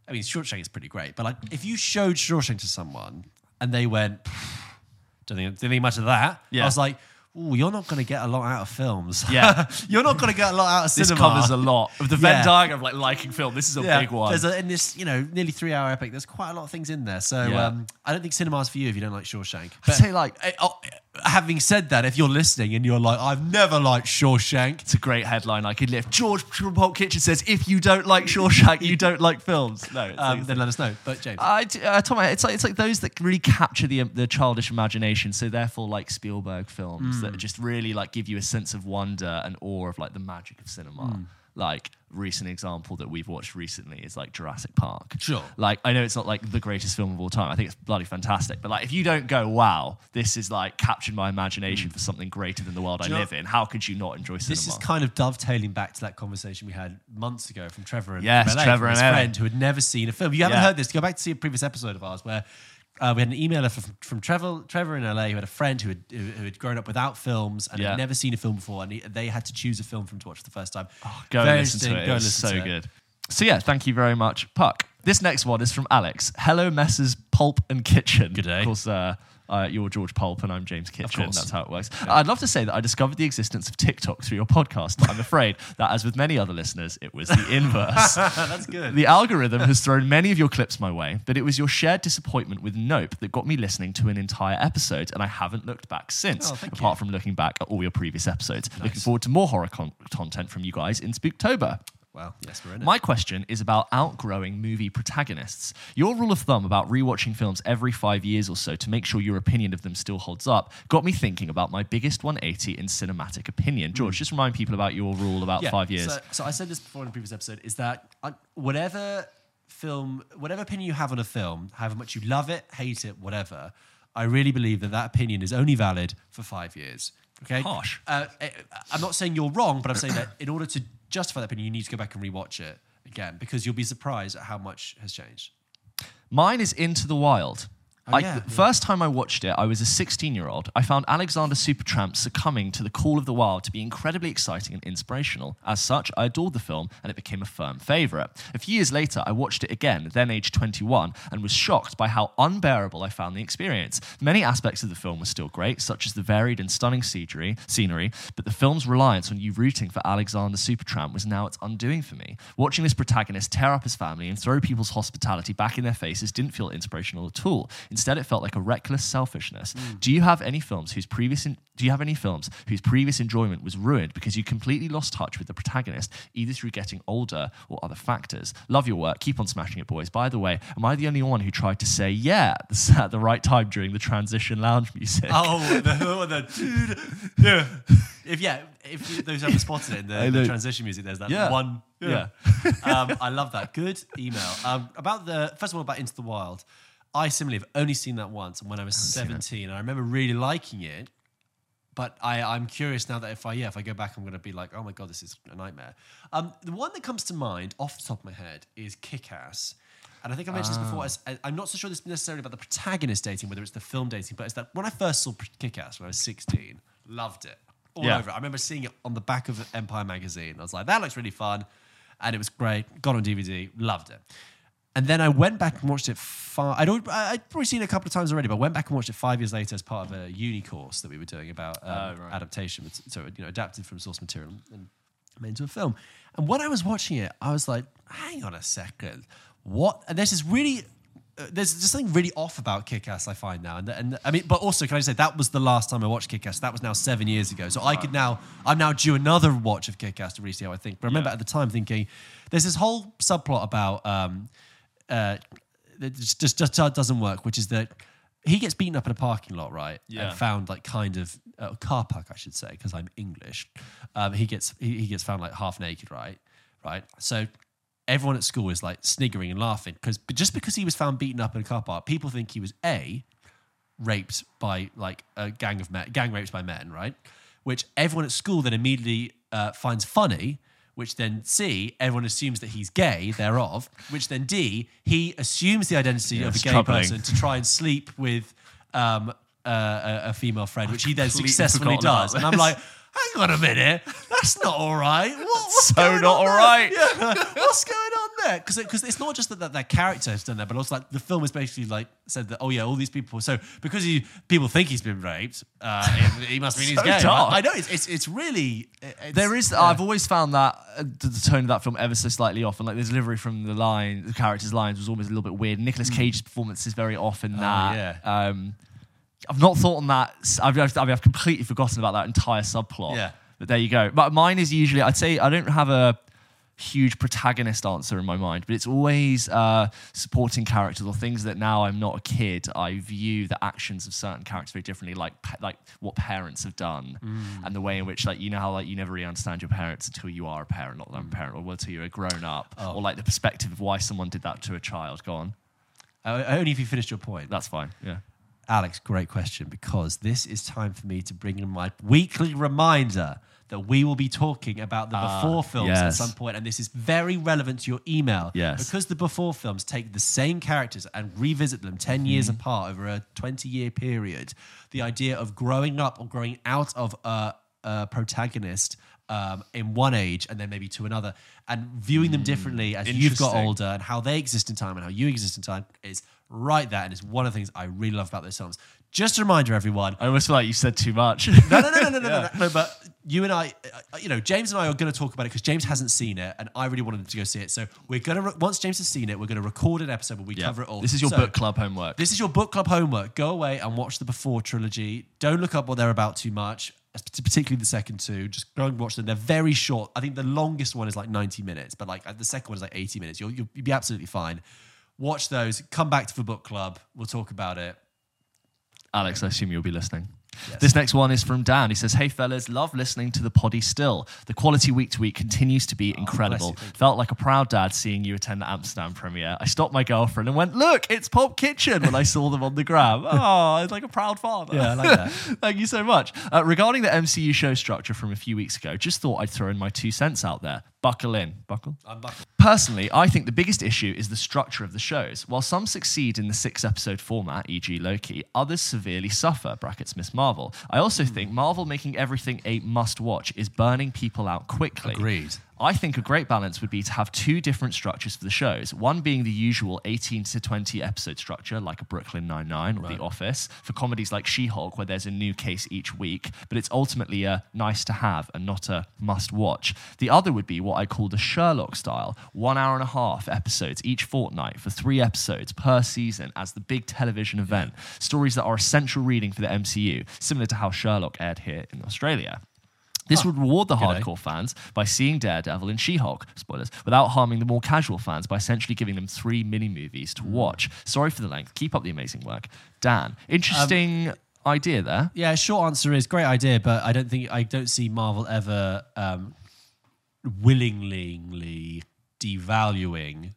I mean, Shawshank is pretty great, but like if you showed Shawshank to someone and they went, "Don't think, don't think much of that," Yeah. I was like. Oh, you're not going to get a lot out of films. Yeah. you're not going to get a lot out of This cinema. covers a lot of the Venn Yeah. diagram of like liking film. This is a big one. There's a, in this, you know, nearly three hour epic, there's quite a lot of things in there. So Yeah. um, I don't think cinema's for you if you don't like Shawshank. I'd say like Eh, oh, having said that, if you're listening and you're like, I've never liked Shawshank, it's a great headline. I could lift. George from Pulp Kitchen says, "If you don't like Shawshank, you don't like films." No, um, then let us know. But James, I, uh, Tom, it's like it's like those that really capture the the childish imagination. So therefore, like Spielberg films Hmm. That just really like give you a sense of wonder and awe of like the magic of cinema. Hmm. Like recent example that we've watched recently is like Jurassic Park. Sure. Like I know it's not like the greatest film of all time. I think it's bloody fantastic. But like if you don't go, wow, this is like captured my imagination for something greater than the world I you know- live in. How could you not enjoy cinema? this is kind of dovetailing back to that conversation we had months ago from Trevor and Yes, from LA, Trevor from his and friend who had never seen a film. You haven't Yeah. heard this? Go back to see a previous episode of ours where uh, we had an emailer from, from Trevor, Trevor in LA who had a friend who had, who, had grown up without films and Yeah. had never seen a film before, and he, they had to choose a film for him to watch for the first time. Go Very and listen to it. Go It was listen so it. good. So yeah, thank you very much, Puck. This next one is from Alex. Hello, Messrs. Pulp and Kitchen. Good day. Of course, uh, uh, you're George Pulp and I'm James Kitchen. That's how it works. I'd love to say that I discovered the existence of TikTok through your podcast, but I'm afraid that, as with many other listeners, it was the inverse. That's good. The algorithm has thrown many of your clips my way, but it was your shared disappointment with Nope that got me listening to an entire episode, and I haven't looked back since, Oh, apart from looking back at all your previous episodes. Looking forward to more horror con- content from you guys in Spooktober. Well, yes, we're in it. My question is about outgrowing movie protagonists. Your rule of thumb about rewatching films every five years or so to make sure your opinion of them still holds up got me thinking about my biggest 180 in cinematic opinion. George, hmm. just remind people about your rule about five years. So, so I said this before in a previous episode is that I, whatever film, whatever opinion you have on a film, however much you love it, hate it, whatever, I really believe that that opinion is only valid for five years. Okay. Harsh. Uh, eh, I'm not saying you're wrong, but I'm saying that in order to justify that opinion, you need to go back and rewatch it again because you'll be surprised at how much has changed. Mine is Into the Wild. Oh, I, yeah, the yeah. First time I watched it, I was a 16 year old. I found Alexander Supertramp succumbing to the call of the wild to be incredibly exciting and inspirational. As such, I adored the film and it became a firm favourite. A few years later, I watched it again, then aged 21, and was shocked by how unbearable I found the experience. Many aspects of the film were still great, such as the varied and stunning scenery, scenery but the film's reliance on you rooting for Alexander Supertramp was now its undoing for me. Watching this protagonist tear up his family and throw people's hospitality back in their faces didn't feel inspirational at all. Instead, it felt like a reckless selfishness. Do you have any films whose previous in- do you have any films whose previous enjoyment was ruined because you completely lost touch with the protagonist, either through getting older or other factors? Love your work. Keep on smashing it, boys. By the way, am I the only one who tried to say yeah at the, right time during the transition lounge music? Oh, the, the yeah. If yeah, if those haven't spotted it in the, the transition music, there's that Yeah. one. Yeah. um, I love that. Good email. Um, about the first of all about Into the Wild. I similarly have only seen that once, and when I was seventeen, I remember really liking it. But I, I'm curious now that if I yeah if I go back, I'm going to be like, oh my god, this is a nightmare. Um, the one that comes to mind off the top of my head is Kick-Ass. And I think I mentioned this before. As, I- I'm not so sure this is necessarily about the protagonist dating, whether it's the film dating, but it's that when I first saw Kick-Ass when I was 16, loved it all Yeah. over. it. I remember seeing it on the back of Empire magazine. I was like, that looks really fun, and it was great. Got on DVD, loved it. And then I went back and watched it. Far, I'd, I'd probably seen it a couple of times already, but I went back and watched it five years later as part of a uni course that we were doing about um, Oh, right. adaptation. So you know, adapted from source material and made into a film. And when I was watching it, I was like, hang on a second, what? And there's this really. Uh, there's just something really off about Kick-Ass I find now, and, and I mean, but also can I say that was the last time I watched Kick-Ass. That was now seven years ago, so I could now I'm now due another watch of Kick-Ass to really see how I think. But I remember at the time thinking, there's this whole subplot about um, uh, that just, just just doesn't work, which is that he gets beaten up in a parking lot, right? Yeah. And found like kind of uh, car park, I should say, because I'm English. Um, he gets he, he gets found like half naked, right? Right. So everyone at school is like sniggering and laughing because just because he was found beaten up in a car park, people think he was a raped by like a gang of men, gang rapes by men, right? Which everyone at school then immediately uh, finds funny. Which then C, everyone assumes that he's gay thereof. Which then D, he assumes the identity of a gay troubling. person to try and sleep with um, uh, a, a female friend, which he then successfully does. And I'm like, hang on a minute, that's not all right. What, what's So not all. Yeah, what's going because because it's not just that, that their character has done that, but also like the film is basically like said that oh yeah, all these people. So because he, people think he's been raped, uh, he, he must mean he's So gay. dark. I know it's it's, it's really it's, There is. I've always found that uh, the, the tone of that film ever so slightly off, and like the delivery from the line, the character's lines was always a little bit weird. Nicolas Cage's performance is very off in that. yeah. Um, I've not thought on that. s- I've, I've, I've completely forgotten about that entire subplot. Yeah. But there you go. But mine is usually, I'd say, I don't have a huge protagonist answer in my mind, but it's always uh, supporting characters or things that now I'm not a kid. I view the actions of certain characters very differently, like like what parents have done, and the way in which like you know how like you never really understand your parents until you are a parent, not that I'm a parent, or until you're a grown up, or like the perspective of why someone did that to a child. Go on, Uh, only if you finished your point. that's fine. Yeah. Alex, great question because this is time for me to bring in my weekly reminder that we will be talking about the ah, before films at some point, and this is very relevant to your email. Yes. Because the before films take the same characters and revisit them 10 years mm-hmm. apart over a 20 year period. The idea of growing up or growing out of a, a protagonist um, in one age and then maybe to another and viewing them hmm. differently as you've got older and how they exist in time and how you exist in time is right there. And it's one of the things I really love about those films. Just a reminder, everyone, I almost feel like you said too much. no, no, no, no, no, no, no, no. But you and I, uh, you know, James and I are going to talk about it because James hasn't seen it, and I really wanted him to go see it. So we're going to re- once James has seen it, we're going to record an episode where we cover it all. This is your So, book club homework. This is your book club homework. Go away and watch the Before trilogy. Don't look up what they're about too much, particularly the second two. Just go and watch them. They're very short. I think the longest one is like ninety minutes, but like uh, the second one is like eighty minutes. You'll you'll, you'll be absolutely fine. Watch those. Come back to the book club. We'll talk about it. Alex, I assume you'll be listening. This next one is from Dan. He says, Hey fellas, love listening to the poddy still. The quality week to week continues to be incredible. you. Felt like a proud dad seeing you attend the Amsterdam premiere. I stopped my girlfriend and went, Look, it's Pulp Kitchen when I saw them on the gram. Oh, it's like a proud father. Yeah, I like that. Thank you so much. Uh, regarding the MCU show structure from a few weeks ago, just thought I'd throw in my two cents out there. Buckle in. Buckle? I'm back. Personally, I think the biggest issue is the structure of the shows. While some succeed in the six episode format, e.g., Loki, others severely suffer, brackets Miss Marvel. I also hmm. think Marvel making everything a must watch is burning people out quickly. Agreed. I think a great balance would be to have two different structures for the shows. One being the usual 18 to 20 episode structure, like a Brooklyn Nine-Nine or The Office, for comedies like She-Hulk, where there's a new case each week, but it's ultimately a nice to have and not a must watch. The other would be what I call the Sherlock style, one hour and a half episodes each fortnight for three episodes per season as the big television event. Stories that are essential reading for the MCU, similar to how Sherlock aired here in Australia. This would reward the hardcore fans by seeing Daredevil and She-Hulk, spoilers, without harming the more casual fans by essentially giving them three mini movies Hmm. to watch. Sorry for the length. Keep up the amazing work, Dan. Interesting idea there. Yeah, short answer is great idea, but I don't think I don't see Marvel ever um, willingly devaluing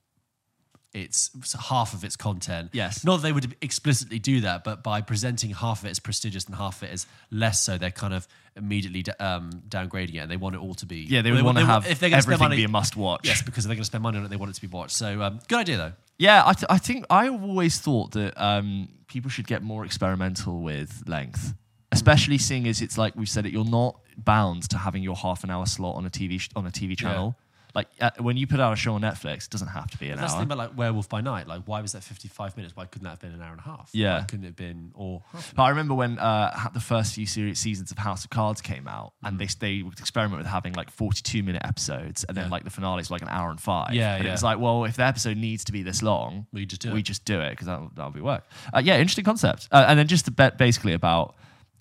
its half of its content. Yes. not that they would explicitly do that, but by presenting half of it as prestigious and half of it as less so, they're kind of immediately um, downgrading it, and they want it all to be. Yeah, they would want to have if they're everything money, be a must-watch. Yes, because if they're going to spend money on it, they want it to be watched. So um, good idea though. Yeah, I, th- I think I've always thought that um, people should get more experimental with length, especially seeing as it's like we've said it. You're not bound to having your half an hour slot on a TV sh- on a TV channel. Like uh, when you put out a show on Netflix, it doesn't have to be an That's the hour. thing about like Werewolf by Night. Like, why was that fifty-five minutes? Why couldn't that have been an hour and a half? Yeah. Why couldn't it have been or half? But I remember when uh, the first few series, seasons of House of Cards came out, and they they would experiment with having like forty-two minute episodes, and then Yeah. like the finale is like an hour and five. Yeah, and yeah. It was like, well, if the episode needs to be this long, We just do we it. just do it because that'll, that'll be work. Uh, yeah, interesting concept. Uh, and then just basically about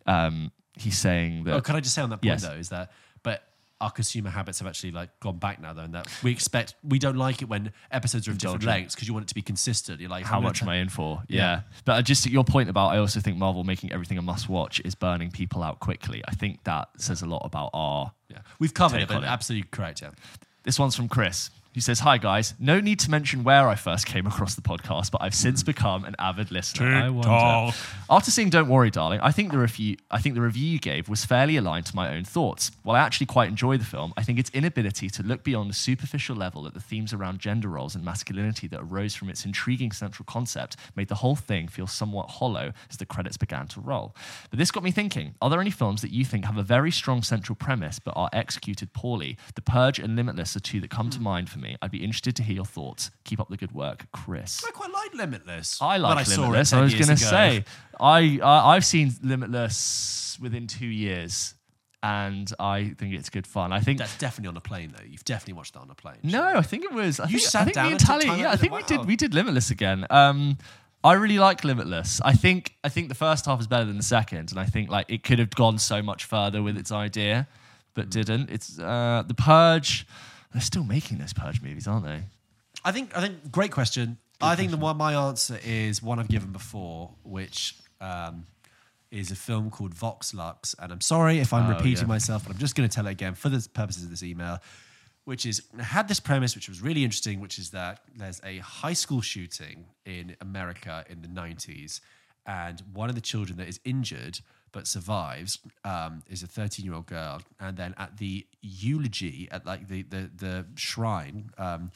um, he's saying that Oh, can I just say on that point Yes. though is that, our consumer habits have actually like gone back now though, and that we expect we don't like it when episodes are of different lengths because you want it to be consistent. You're like, how much am I in for? Yeah. Yeah. But uh, just your point about, I also think Marvel making everything a must watch is burning people out quickly. I think that says a lot about our Yeah, we've covered it, but it. absolutely correct. Yeah. This one's from Chris. He says, Hi guys, no need to mention where I first came across the podcast, but I've since become an avid listener. I wonder. After seeing Don't Worry, Darling, I think the review I think the review you gave was fairly aligned to my own thoughts. While I actually quite enjoy the film, I think its inability to look beyond the superficial level at the themes around gender roles and masculinity that arose from its intriguing central concept made the whole thing feel somewhat hollow as the credits began to roll. But this got me thinking, are there any films that you think have a very strong central premise but are executed poorly? The Purge and Limitless are two that come to mind for for me. I'd be interested to hear your thoughts. Keep up the good work, Chris. I quite like Limitless. I like it Limitless. I was going to say, I, I I've seen Limitless within two years, and I think it's good fun. I think That's definitely on a plane, though. You've definitely watched that on a plane. no, I think it was. I You think, sat I think down me and and took Tally. time Yeah, I think it? we did. We did Limitless again. Um, I really like Limitless. I think I think the first half is better than the second, and I think like it could have gone so much further with its idea, but Hmm. didn't. It's uh, the Purge. They're still making those Purge movies, aren't they? I think I think great question. I think the one my answer is one I've given before, which um, is a film called Vox Lux, and I'm sorry if I'm Oh, repeating yeah. myself, but I'm just going to tell it again for the purposes of this email, which is it had this premise which was really interesting, which is that there's a high school shooting in America in the 90s, and one of the children that is injured but survives um, is a 13 year old girl, and then at the eulogy at like the the the shrine. Um,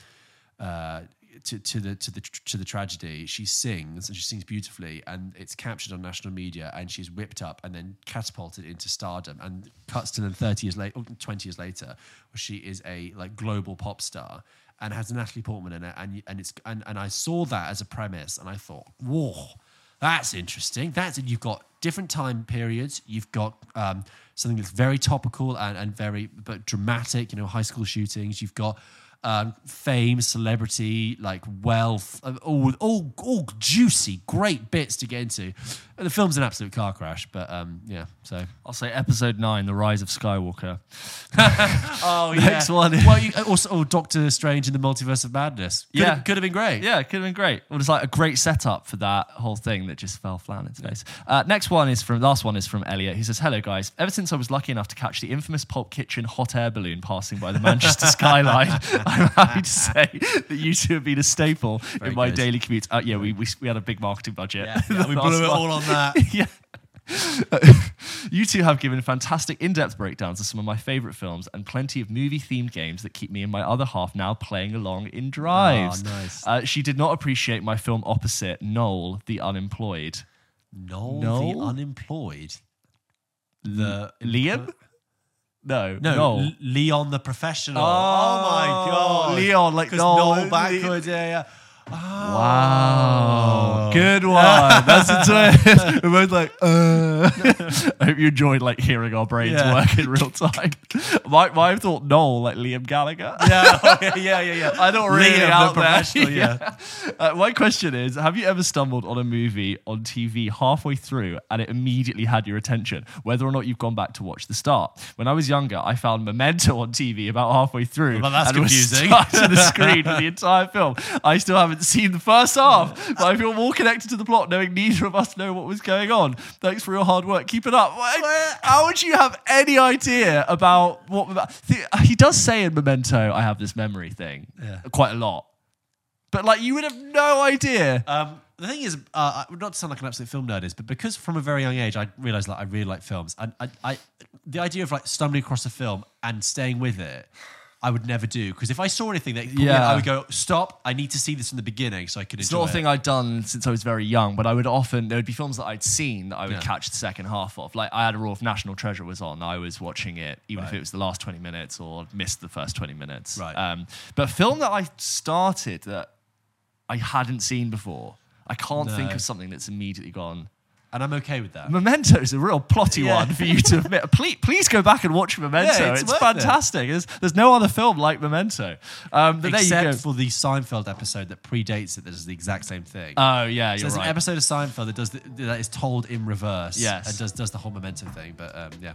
uh, to, to the to the to the tragedy. She sings and she sings beautifully, and it's captured on national media. And she's whipped up and then catapulted into stardom. And cuts to then thirty years later, twenty years later, she is a like global pop star and has Natalie Portman in it. And and it's and, and I saw that as a premise, and I thought, whoa. That's interesting. That's you've got different time periods. You've got um, something that's very topical and, and very but dramatic. You know, high school shootings. You've got um, fame, celebrity, like wealth, uh, all, all, all juicy, great bits to get into. And the film's an absolute car crash, but um, yeah. So I'll say Episode Nine: The Rise of Skywalker. oh yeah, Next one. well, you, also oh, Doctor Strange in the Multiverse of Madness. Could Yeah. have, could have been great. Yeah, could have been great. Well, it's like a great setup for that whole thing that just fell flat on its face. Uh, next one is from last one is from Elliot. He says, "Hello guys. Ever since I was lucky enough to catch the infamous Pulp Kitchen hot air balloon passing by the Manchester skyline, I'm happy to say that you two have been a staple in my good. daily commute. Uh, yeah, we, we we had a big marketing budget. Yeah, yeah, we blew it all on that. yeah. you two have given fantastic in-depth breakdowns of some of my favorite films and plenty of movie-themed games that keep me and my other half now playing along in drives. Oh, nice. Uh, she did not appreciate my film opposite, Noel the Unemployed. Noel, Noel? the unemployed. The Liam? No, no, Noel. Leon the professional. Oh, oh my oh, god, Leon, like Noel- Noel backwards. Yeah, yeah. Wow. Good one. That's the twist. We're both like, uh. I hope you enjoyed like hearing our brains Yeah. work in real time. my, my thought Noel, like Liam Gallagher. Yeah, oh, yeah, yeah, yeah, yeah. I don't really Liam, out the there. professional. Yeah. Uh, my question is: Have you ever stumbled on a movie on TV halfway through and it immediately had your attention, whether or not you've gone back to watch the start? When I was younger, I found Memento on TV about halfway through. Well, that's and was confusing. stuck to the screen for the entire film. I still haven't seen the first half, but I feel more connected to the plot knowing neither of us know what was going on. Thanks for your hard work. Keep it up. How would you have any idea about what? He does say in Memento, "I have this memory thing," Yeah. quite a lot. But like, you would have no idea. Um, the thing is, uh, not to sound like an absolute film nerd is, but because from a very young age I realized that I really like films, and I, I, the idea of like stumbling across a film and staying with it, I would never do because if I saw anything that, yeah, Yeah. I would go stop. I need to see this from the beginning so I could It's not a thing. I'd done since I was very young, but I would often there would be films that I'd seen that I would Yeah. catch the second half of. Like I had a rule if National Treasure was on, I was watching it, even if it was the last twenty minutes or missed the first twenty minutes. Right. Um, but a film that I started that I hadn't seen before, I can't think of something that's immediately gone. And I'm okay with that. Memento is a real plotty Yeah. one for you to admit. Please, please go back and watch Memento. Yeah, it's it's worth it. fantastic. There's, there's no other film like Memento. Um, but there you Except go. for the Seinfeld episode that predates it, that is the exact same thing. Oh yeah, So there's right. an episode of Seinfeld that does the, that is told in reverse. Yes. and does does the whole Memento thing. But um, yeah,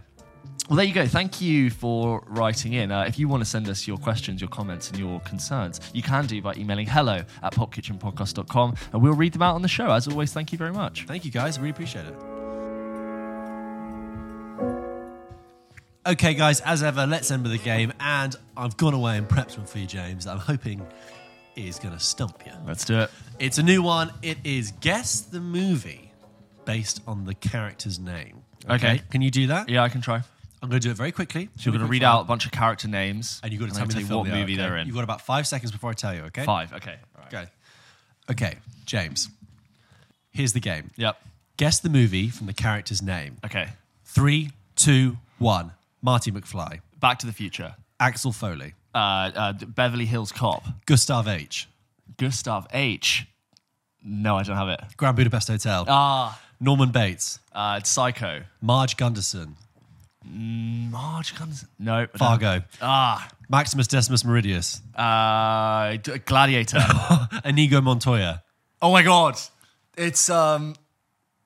Well, there you go. Thank you for writing in. Uh, if you want to send us your questions, your comments, and your concerns, you can do by emailing hello at pulpkitchenpodcast.com and we'll read them out on the show. As always, thank you very much. thank you guys. I really appreciate it. Okay, guys, as ever, let's end with a game. And I've gone away and prepped one for you, James. that I'm hoping is going to stump you. Let's do it. It's a new one. It is Guess the Movie based on the character's name. Okay. Can you do that? Yeah, I can try. I'm going to do it very quickly. So you're going to read out a bunch of character names. And you've got to tell me gonna the tell you film what movie okay? they're in. You've got about five seconds before I tell you, okay? Five. Okay. Right. Okay. Okay, James. Here's the game. Yep. Guess the movie from the character's name. Okay. Three, two, one. Marty McFly. Back to the Future. Axel Foley. Uh, uh, Beverly Hills Cop. Gustav H. Gustav H. No, I don't have it. Grand Budapest Hotel. Ah, Norman Bates. uh, Psycho. Marge Gunderson. Marge comes. No. Fargo. Ah, Maximus Decimus Meridius. uh, D- Gladiator. Inigo Montoya. oh my god, it's um.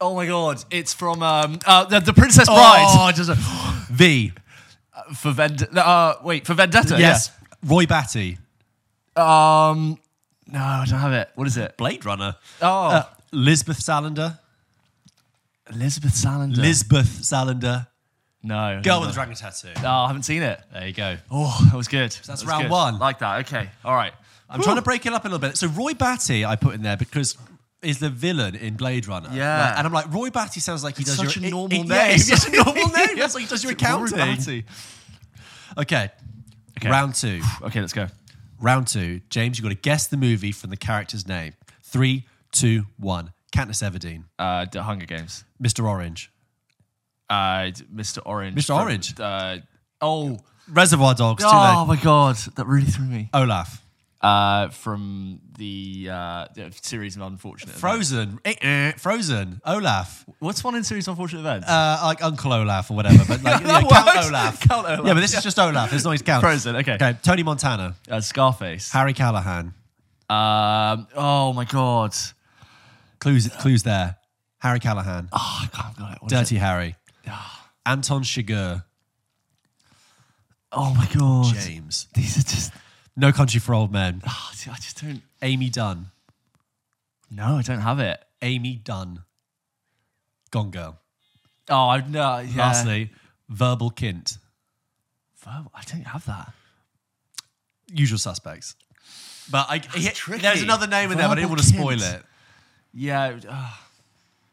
Oh my god, it's from um uh, the, the Princess Bride Oh, just a- V. for Vend. Uh, wait for Vendetta. Yes. Roy Batty. yeah. Um. No, I don't have it. What is it? Blade Runner. Oh, Uh, Lisbeth Salander. Elizabeth Salander. Lisbeth Salander. No. Girl with the dragon tattoo. Oh, I haven't seen it. There you go. Oh, that was good. that's That round good. one. Like that. Okay. All right. I'm trying to break it up a little bit. So Roy Batty, I put in there because is the villain in Blade Runner. Yeah. Like, and I'm like, Roy Batty sounds like he It's does such your a normal it- it- name. Yeah, it's just a normal name. It's like he does your accounting. Batty. Okay. Okay. Round two. Okay, let's go. Round two. James, you've got to guess the movie from the character's name. Three, two, one. Katniss Everdeen. Uh, the Hunger Games. Mr. Orange. Uh, Mr. Orange. Mr. Orange. Uh, oh. Reservoir Dogs. Too Oh my god, that really threw me. Olaf. Uh, from the, uh, series of unfortunate. Events. Frozen. Eh, eh, Frozen. Olaf. What's one in series of unfortunate events? Uh, like Uncle Olaf or whatever. But like, yeah, Count Olaf. Count Olaf, Yeah, but this is just Olaf. There's no his count. Frozen, okay. Okay. Tony Montana. Uh, Scarface. Harry Callahan. Um, oh my god. Clues, clues there. Harry Callahan. Oh, I can't got it. Dirty Harry. It? Anton Chigurh. Oh my god. James. These are just. No Country for Old Men. Oh, see, I just don't. Amy Dunn. No, I don't have it. Amy Dunn. Gone Girl. Oh, I no. Yeah. Lastly, Verbal Kint. Verbal- I don't have that. Usual suspects. But I, he- tricky. there's another name in there, but I didn't Verbal want to spoil Kint. it. Yeah. uh,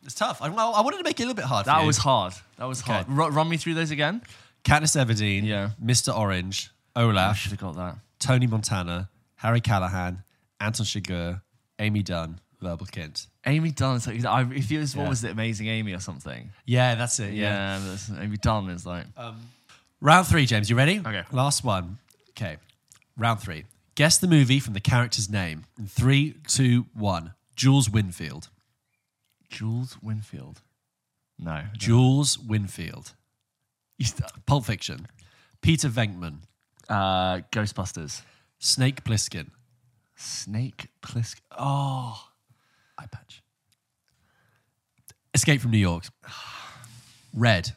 It's tough. I, well, I wanted to make it a little bit hard that was hard. That was hard. Ru- run me through those again. Katniss Everdeen, Yeah. Mr. Orange, I Olaf, should have got that. Tony Montana, Harry Callahan, Anton Chigurh, Amy Dunn, Verbal Kint. Amy Dunn. Is like, I, if it was what Yeah. was it, Amazing Amy or something? Yeah, that's it. Yeah. Yeah, that's, Amy Dunn is like. Um, round three, James. You ready? Okay. Last one. Okay. Round three. Guess the movie from the character's name. In three, two, one. Jules Winfield. Jules Winfield. No. Jules Winfield. Pulp Fiction. Peter Venkman. uh, Ghostbusters. Snake Plissken. Snake Plissken. Oh. Eye patch. Escape from New York. Red.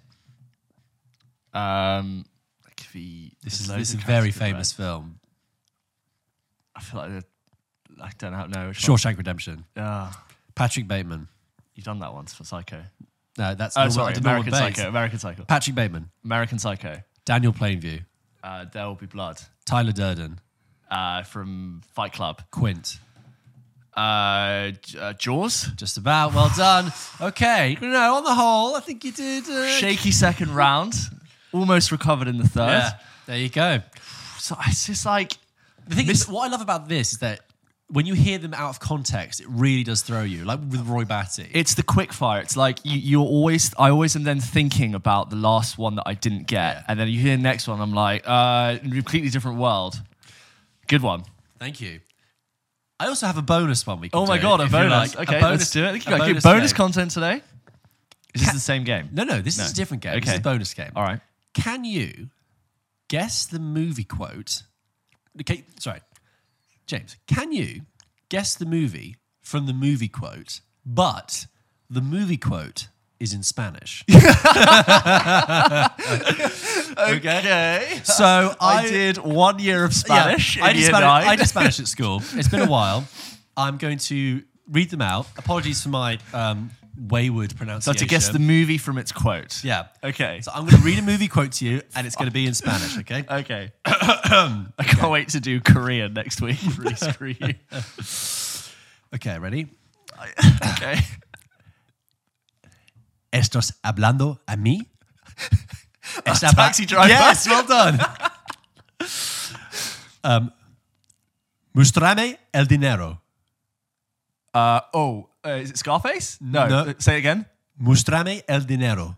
Um, the, This is this is a very famous film. I feel like the- I don't know. No, which Shawshank Redemption. one? Ah, Patrick Bateman. You've done that once for Psycho. No, that's Oh, Norman- sorry, Norman American Bates. Psycho. American Psycho. Patrick Bateman. American Psycho. Daniel Plainview. Uh, there will be blood. Tyler Durden. Uh, from Fight Club. Quint. Uh, J- uh, Jaws. Just about. Well done. Okay. No, on the whole, I think you did. Uh, Shaky second round. Almost recovered in the third. Yeah. There you go. So it's just like The thing is, what I love about this is that when you hear them out of context, it really does throw you. Like with Roy Batty. it's the quick fire. It's like you, you're always, I always am then thinking about the last one that I didn't get. Yeah. And then you hear the next one, I'm like, uh, completely different world. Good one. Thank you. I also have a bonus one we can Oh my God, a bonus. like. okay, A bonus, let's do it. a You got bonus bonus game. content today. Is this the same game? No, no, this No. is a different game. This is a bonus game. All right. Can you guess the movie quote? Okay, sorry. James, can you guess the movie from the movie quote, but the movie quote is in Spanish? Okay. So I, did one year of Spanish. Yeah, I, did Spanish. I did Spanish at school. It's been a while. I'm going to read them out. Apologies for my um, wayward pronunciation. So to guess the movie from its quote. Yeah. Okay. So I'm going to read a movie quote to you, and it's going to be in Spanish, okay? Okay. I can't wait to do Korean next week. Really screw you. Okay, ready? Okay. ¿Estás hablando a mí? ¿Estás A taxi driver. Yes, well done. um, Mustrame el dinero. Uh, oh, uh, is it Scarface? No. No. Uh, Say it again. Mustrame el dinero.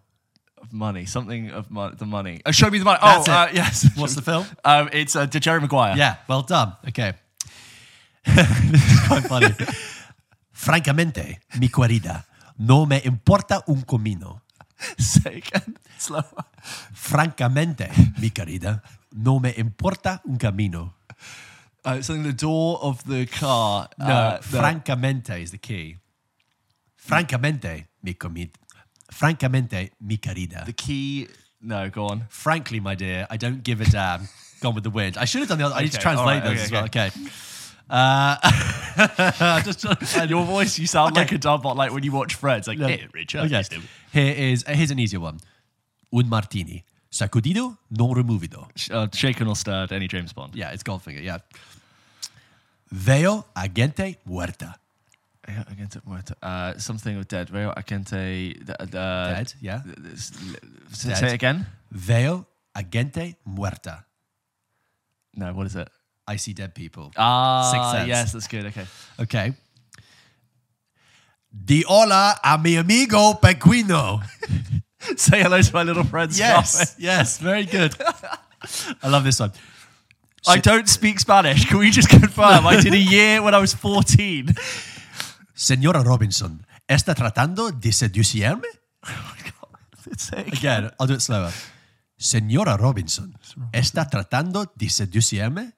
money. Something of mo- the money. Uh, show me the money. That's oh, it. Uh, yes. What's the film? Um, it's uh, Jerry Maguire. Yeah, well done. Okay. this is quite funny. Francamente, mi querida, no me importa un comino. Say again. Slower. Francamente, mi querida, no me importa un camino. Uh, something the door of the car. No, uh, francamente is the key. Francamente, mi comid. Francamente, mi querida. the key. No, go on. Frankly, my dear, I don't give a damn. Gone with the wind. I should have done the other. I need to Okay, translate all right, those okay, as well. Okay. Uh, just And your voice, you sound like a dub bot, like when you watch Friends. Like, No. "Hey, Richard. Okay. Here is here's an easier one. Un martini, sacudido, non removido. Uh, shaken or stirred, any James Bond. Yeah, it's Goldfinger. Yeah. Veo a gente muerta. Agente muerto. Uh, something of dead. Veo agente. Uh, dead. yeah. Say again. Veo a gente muerta. No, what is it? I see dead people. Ah, yes, that's good. Okay. Okay. Di hola a mi amigo Pequino. Say hello to my little friend. Scarface. yes, very good. I love this one. I don't speak Spanish. Can we just confirm? I did a year when I was 14. Señora Robinson, ¿está tratando de seducirme? Say it again. Again, I'll do it slower. Señora Robinson, ¿está tratando de seducirme?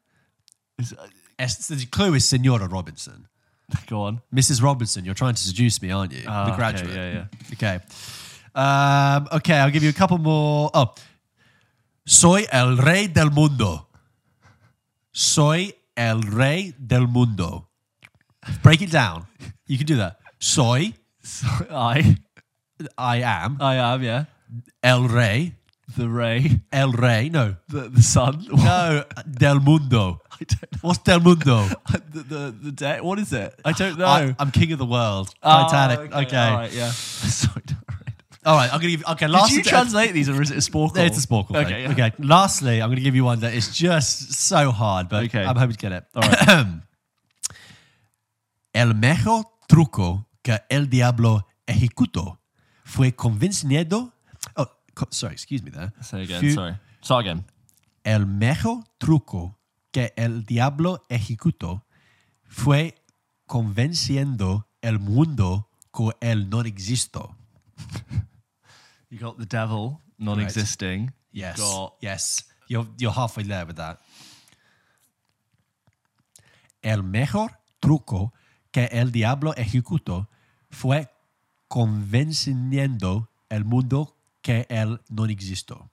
Es- the clue is Señora Robinson. Go on. Mrs. Robinson, you're trying to seduce me, aren't you? Ah, the okay, graduate. yeah, Okay. Um, okay, I'll give you a couple more. Oh. Soy el rey del mundo. Soy el rey del mundo. Break it down. You can do that. Soy, I. I am, I am, yeah. el rey, The Ray. el rey, no. The, the sun. No, del mundo. I don't. What's del mundo? The, the, the day. What is it? I don't know. I, am king of the world. Oh, Titanic. Okay. All right, yeah. Sorry. All right, I'm going to give Okay, last Did you translate these or is it a Sporcle? It's a Sporcle. Okay. thing. yeah. Okay. Lastly, I'm going to give you one that is just so hard, but Okay. I'm hoping to get it. All right. el mejor truco que el diablo ejecutó fue convenciendo. Oh, sorry, excuse me there. Say again. Fu- Sorry. Start again. El mejor truco que el diablo ejecutó fue convenciendo el mundo que él no existo. You got the devil non-existing. Yes. Got Yes. You're, you're halfway there with that. El mejor truco que el diablo ejecutó fue convenciendo el mundo que él no existo.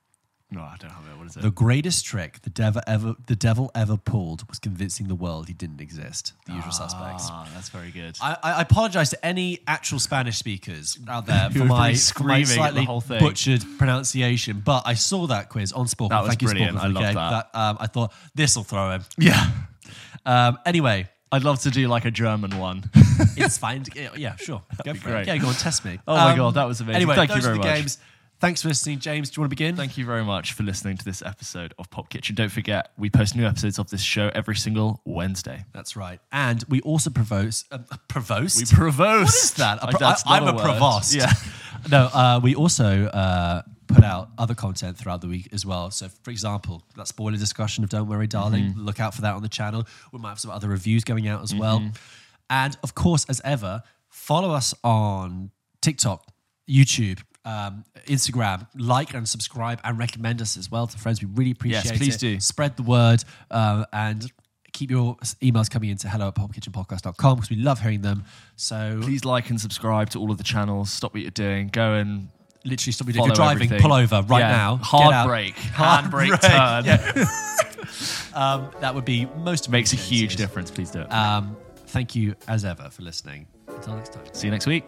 no, I don't have it. What is it? The greatest trick the devil ever the devil ever pulled was convincing the world he didn't exist. The usual suspects. Ah, that's very good. I, I apologize to any actual Spanish speakers out there for my, for my screaming at the slightly whole thing. butchered pronunciation, but I saw that quiz on Sporcle. That was Thank you, brilliant. Sporcle, I for the love game. that. um, I thought this will throw him. yeah. Um, anyway, I'd love to do like a German one. it's fine. Yeah, sure. Go be for great. it. Yeah, go on, test me. Um, Oh my God, that was amazing. Anyway, Thank you those very are the much. games. Thanks for listening, James. Do you want to begin? Thank you very much for listening to this episode of Pulp Kitchen. Don't forget, we post new episodes of this show every single Wednesday. That's right. And we also provost. Uh, provost? We provost. What is that? A pro- that's I, am a provost. Yeah. no, uh, we also uh, put out other content throughout the week as well. So, for example, that spoiler discussion of Don't Worry, Darling, Mm-hmm. look out for that on the channel. We might have some other reviews going out as well. Mm-hmm. And of course, as ever, follow us on TikTok, YouTube. Um, Instagram, like and subscribe and recommend us as well to friends. We really appreciate Yes, please it. do. Spread the word uh, and keep your emails coming into hello at pulpkitchenpodcast.com because we love hearing them. So Please like and subscribe to all of the channels. Stop what you're doing. Go and literally stop me. If you're driving, everything. pull over right Yeah. now. Hard brake. Hard brake turn. Um, that would be most Makes a huge difference. Please do it. Um, thank you as ever for listening. Until next time. See you next week.